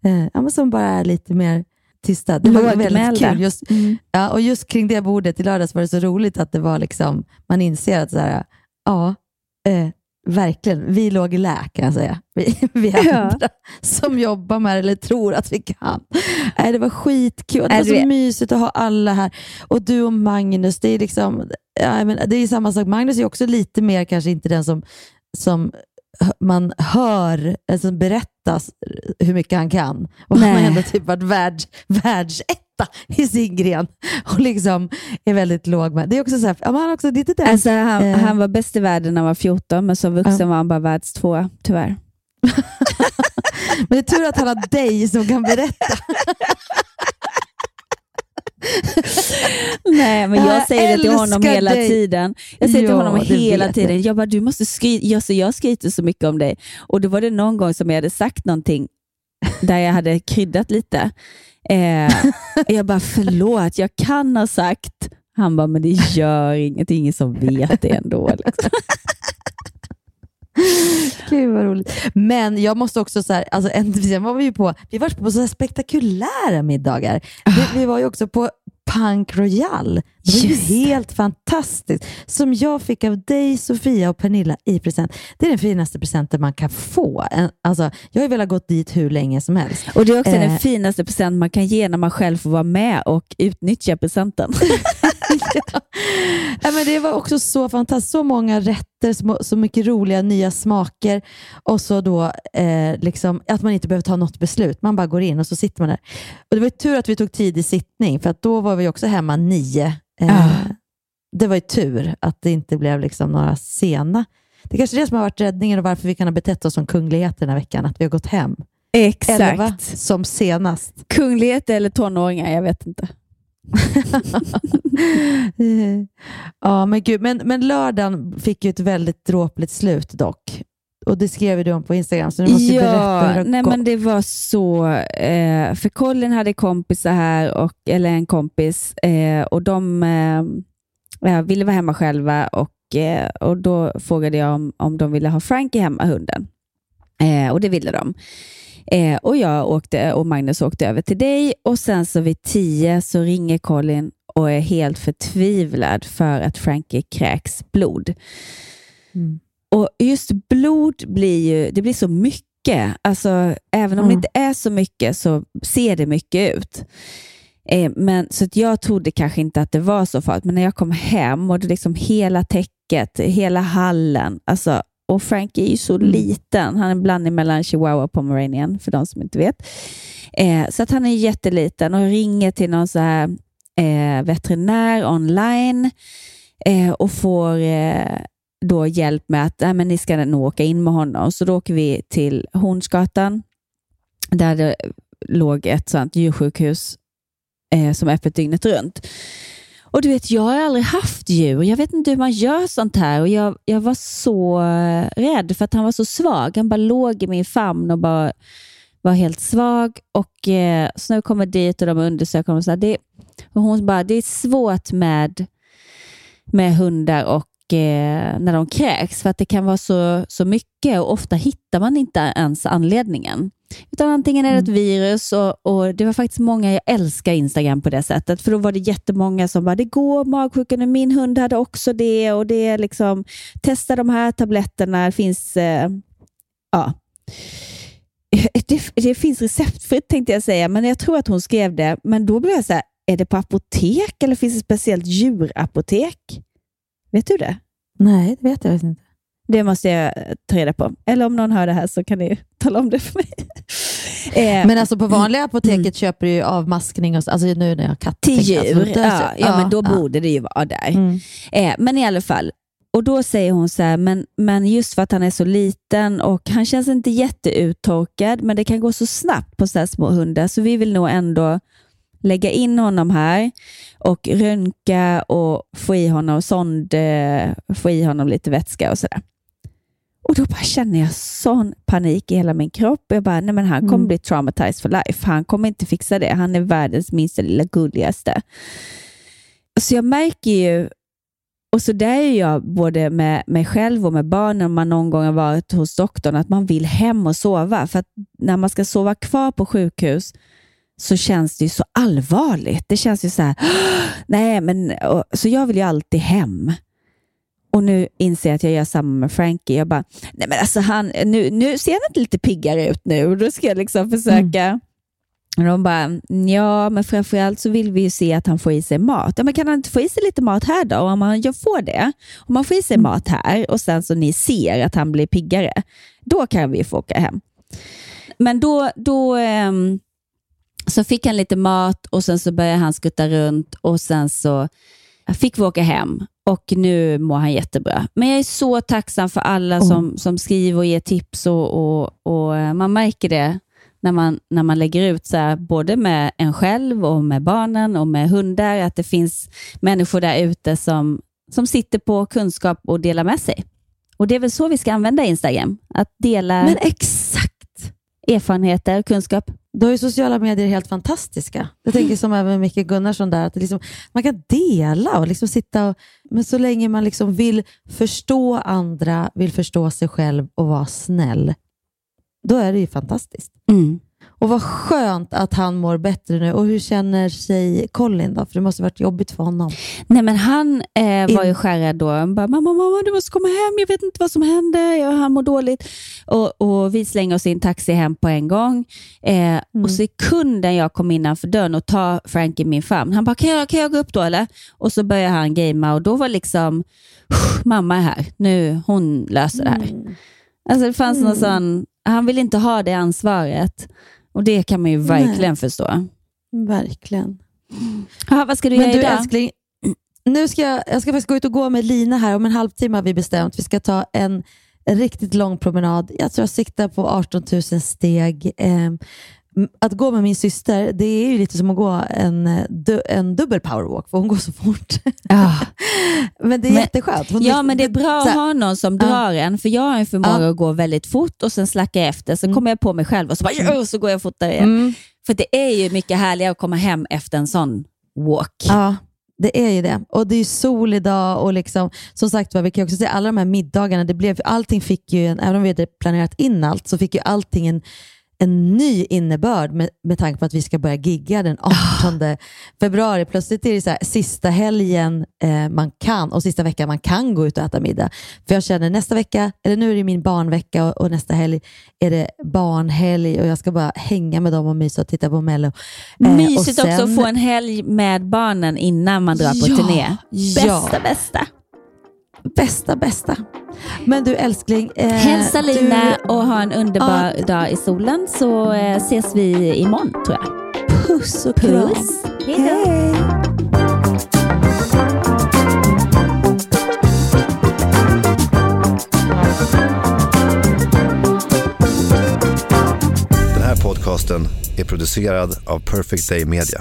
Speaker 2: eh, ja, men som bara är lite mer tysta. Det var väldigt kul. Just,
Speaker 3: Mm.
Speaker 2: ja, och just kring det bordet i lördags var det så roligt att det var liksom, man inser att så här, ja, eh, verkligen, vi låg i lä kan jag säga. Vi, vi
Speaker 3: Ja.
Speaker 2: andra som jobbar med det eller tror att vi kan. Nej, det var skitkul. Det var så
Speaker 3: du-
Speaker 2: mysigt att ha alla här. Och du och Magnus, det är liksom, ja, men det är samma sak. Magnus är också lite mer kanske inte den som, som man hör, alltså berättas hur mycket han kan. Och han har
Speaker 3: Nej.
Speaker 2: ändå typ varit världs, världsetta i sin gren och liksom är väldigt låg med. Det är också så här, ja, han också lite den.
Speaker 3: Alltså, han,
Speaker 2: Eh.
Speaker 3: han var bäst i världen när han var 14, men som vuxen
Speaker 2: Ja.
Speaker 3: var han bara världstvåa, tyvärr.
Speaker 2: Men det är tur att han har dig som kan berätta.
Speaker 3: Nej, men jag
Speaker 2: Jag
Speaker 3: säger det till honom hela
Speaker 2: dig.
Speaker 3: tiden. Jag säger till
Speaker 2: Ja,
Speaker 3: honom
Speaker 2: det
Speaker 3: hela tiden. Jag bara, du måste skryta. Jag, så jag skryter så mycket om dig. Och då var det någon gång som jag hade sagt någonting där jag hade kryddat lite. Eh, jag bara, förlåt, jag kan ha sagt. Han bara, men det gör inget. Det är ingen som vet det ändå. Liksom.
Speaker 2: Gud vad roligt. Men jag måste också, så här, alltså, en, sen var vi ju på, vi var på så här spektakulära middagar. Vi, vi var ju också på Punk Royal. Det var ju helt fantastiskt. Som jag fick av dig, Sofia och Pernilla i present. Det är den finaste presenten man kan få. Alltså, jag har ju velat gått dit hur länge som helst.
Speaker 3: Och Det är också
Speaker 2: Eh.
Speaker 3: den finaste present man kan ge när man själv får vara med och utnyttja presenten.
Speaker 2: Ja, men det var också så fantastiskt. Så många rätter, så, mycket roliga nya smaker och så då eh, liksom, att man inte behöver ta något beslut. Man bara går in och så sitter man där. Och Det var tur att vi tog tid i sittning, för då var vi också hemma nio. Eh,
Speaker 3: Ah.
Speaker 2: Det var ju tur att det inte blev liksom några sena. Det är kanske är det som har varit räddningen och varför vi kan ha betett oss som kungligheter den här veckan, att vi har gått hem. Elva
Speaker 3: Exakt.
Speaker 2: som senast.
Speaker 3: Kunglighet eller tonåringar, jag vet inte.
Speaker 2: ja, men gud. Men, men lördagen fick ju ett väldigt dråpligt slut dock. Och det skrev du om på Instagram, så du måste ju berätta hur det
Speaker 3: Ja, nej men det var så. Eh, för Colin hade kompisar här, och, eller en kompis, eh, och de eh, ja, ville vara hemma själva och, eh, och då frågade jag om, om de ville ha Frankie hemma, hunden. Eh, och det ville de. Eh, och jag åkte och Magnus åkte över till dig och sen så vid tio så ringer Colin och är helt förtvivlad för att Frankie kräks blod.
Speaker 2: Mm.
Speaker 3: Och just blod blir ju, det blir så mycket. Alltså, även om det
Speaker 2: Mm.
Speaker 3: inte är så mycket så ser det mycket ut. Eh, men, så jag trodde kanske inte att det var så farligt, men när jag kom hem och det liksom hela täcket, hela hallen, alltså, och Frank är ju så liten. Han är en blandning mellan chihuahua och pomeranian, för de som inte vet. Eh, så att han är jätteliten och ringer till någon så här, eh, veterinär online eh, och får eh, då hjälp med att nej, men ni ska nog åka in med honom. Så då åker vi till Hornsgatan där det låg ett sånt djursjukhus eh, som är öppet dygnet runt. Och du vet, jag har aldrig haft djur. Jag vet inte hur man gör sånt här. Och jag, jag var så eh, rädd för att han var så svag. Han bara låg i min famn och bara var helt svag. Och eh, Så när vi kommer dit och de undersöker honom, så här, det, och hon bara, det är svårt med, med hundar och eh, när de kräks, för att det kan vara så, så mycket och ofta hittar man inte ens anledningen. Utan antingen är det ett virus och, och det var faktiskt många, jag älskar Instagram på det sättet, för då var det jättemånga som bara, det går magsjuka nu, min hund hade också det och det är liksom, testa de här tabletterna, det finns, eh, ja. Det, det finns receptfritt tänkte jag säga, men jag tror att hon skrev det, men då blev jag så här, är det på apotek eller finns det ett speciellt djurapotek? Vet du det?
Speaker 2: Nej, det vet jag faktiskt inte.
Speaker 3: Det måste jag ta reda på. Eller om någon hör det här så kan ni tala om det för mig. Eh,
Speaker 2: Men alltså på vanliga apoteket köper du ju avmaskning, och, så- alltså nu när jag har katt.
Speaker 3: till
Speaker 2: jag,
Speaker 3: djur.
Speaker 2: alltså, där-
Speaker 3: ja, ja, men då borde det ju vara där.
Speaker 2: Mm.
Speaker 3: Eh, men i alla fall, och då säger hon så här, men, men just för att han är så liten och han känns inte jätteuttorkad, men det kan gå så snabbt på så här små hundar, så vi vill nog ändå lägga in honom här och röntga och få i honom sond, eh, få i honom lite vätska och sådär. Och då bara känner jag sån panik i hela min kropp. Jag bara, nej men han kommer
Speaker 2: Mm.
Speaker 3: bli traumatized for life. Han kommer inte fixa det. Han är världens minsta lilla gulligaste. Så jag märker ju, och så där är jag både med mig själv och med barnen, om man någon gång har varit hos doktorn, att man vill hem och sova. För att när man ska sova kvar på sjukhus så känns det ju så allvarligt. Det känns ju så här, nej men, och, så jag vill ju alltid hem. Och nu inser jag att jag gör samma med Frankie. Jag bara, nej men alltså han, nu, nu ser han inte lite piggare ut nu. Och då ska jag liksom försöka. Och de bara, ja men framförallt så vill vi ju se att han får i sig mat. Ja, men kan han inte få i sig lite mat här då? Och om han jag får det, om han får i sig mat här och sen så ni ser att han blir piggare, då kan vi få åka hem. Men då, då ehm, så fick han lite mat och sen så började han skutta runt och sen så fick vi åka hem och nu mår han jättebra. Men jag är så tacksam för alla som, som skriver och ger tips och, och, och eh, man märker det när man, när man lägger ut så här, både med en själv och med barnen och med hundar, att det finns människor där ute som, som sitter på kunskap och delar med sig. Och Det är väl så vi ska använda Instagram, att dela
Speaker 2: Men exakt!
Speaker 3: Erfarenheter och kunskap.
Speaker 2: Då är ju sociala medier helt fantastiska. Jag tänker som även Micke Gunnarsson där, att liksom, man kan dela och liksom sitta och, men så länge man liksom vill förstå andra, vill förstå sig själv och vara snäll, då är det ju fantastiskt.
Speaker 3: Mm.
Speaker 2: Och vad skönt att han mår bättre nu. Och hur känner sig Colin då? För det måste ha varit jobbigt för honom.
Speaker 3: Nej, men han eh, var ju skärrad då. Han bara, mamma, mamma, du måste komma hem. Jag vet inte vad som händer. Jag, han mår dåligt. Och, och vi slänger oss i en taxi hem på en gång. Eh, Och sekunden jag kom innanför dörren och tar Frank i min famn, han bara, kan jag, kan jag gå upp då eller? Och så börjar han gamea och då var liksom, mamma är här. Nu, hon löser det här. Alltså det fanns någon sån, han vill inte ha det ansvaret. Och det kan man ju verkligen
Speaker 2: Nej.
Speaker 3: förstå.
Speaker 2: Verkligen.
Speaker 3: Ja, vad ska du
Speaker 2: Men
Speaker 3: göra
Speaker 2: du
Speaker 3: idag?
Speaker 2: älskling, nu ska jag, jag ska faktiskt gå ut och gå med Lina här. Om en halvtimme har vi bestämt. Vi ska ta en riktigt lång promenad. Jag tror jag siktar på 18 000 steg. Ehm, att gå med min syster, det är ju lite som att gå en, eh, du, en dubbel powerwalk, för hon går så fort. Men det är
Speaker 3: Men-
Speaker 2: jätteskönt. Hon
Speaker 3: Ja, men det är bra att ha någon som
Speaker 2: Ja.
Speaker 3: drar en, för jag har en förmåga
Speaker 2: Ja.
Speaker 3: att gå väldigt fort och sen slacka efter. Så kommer jag på mig själv och så, bara,
Speaker 2: Mm.
Speaker 3: Så går jag fortare igen. För det är ju mycket härligare att komma hem efter en sån walk.
Speaker 2: Ja, det är ju det. Och det är ju sol idag och liksom, som sagt vi kan också säga alla de här middagarna, det blev, allting fick ju, en, även om vi hade planerat in allt, så fick ju allting en, en ny innebörd med, med tanke på att vi ska börja gigga den 18 februari. Plötsligt är det så här, sista helgen eh, man kan och sista veckan man kan gå ut och äta middag. För jag känner nästa vecka, eller nu är det min barnvecka och, och nästa helg är det barnhelg och jag ska bara hänga med dem och mysa och titta på Mello. Eh,
Speaker 3: Mysigt
Speaker 2: och sen-
Speaker 3: också att få en helg med barnen innan man drar på
Speaker 2: Ja,
Speaker 3: turné.
Speaker 2: ja.
Speaker 3: Bästa,
Speaker 2: bästa. Bästa. Men du älskling. Eh,
Speaker 3: Hälsa Lina
Speaker 2: du-
Speaker 3: och ha en underbar dag i solen så eh, ses vi imorgon tror jag.
Speaker 2: Puss och kram.
Speaker 3: Puss. Hej då.
Speaker 12: Den här podcasten är producerad av Perfect Day Media.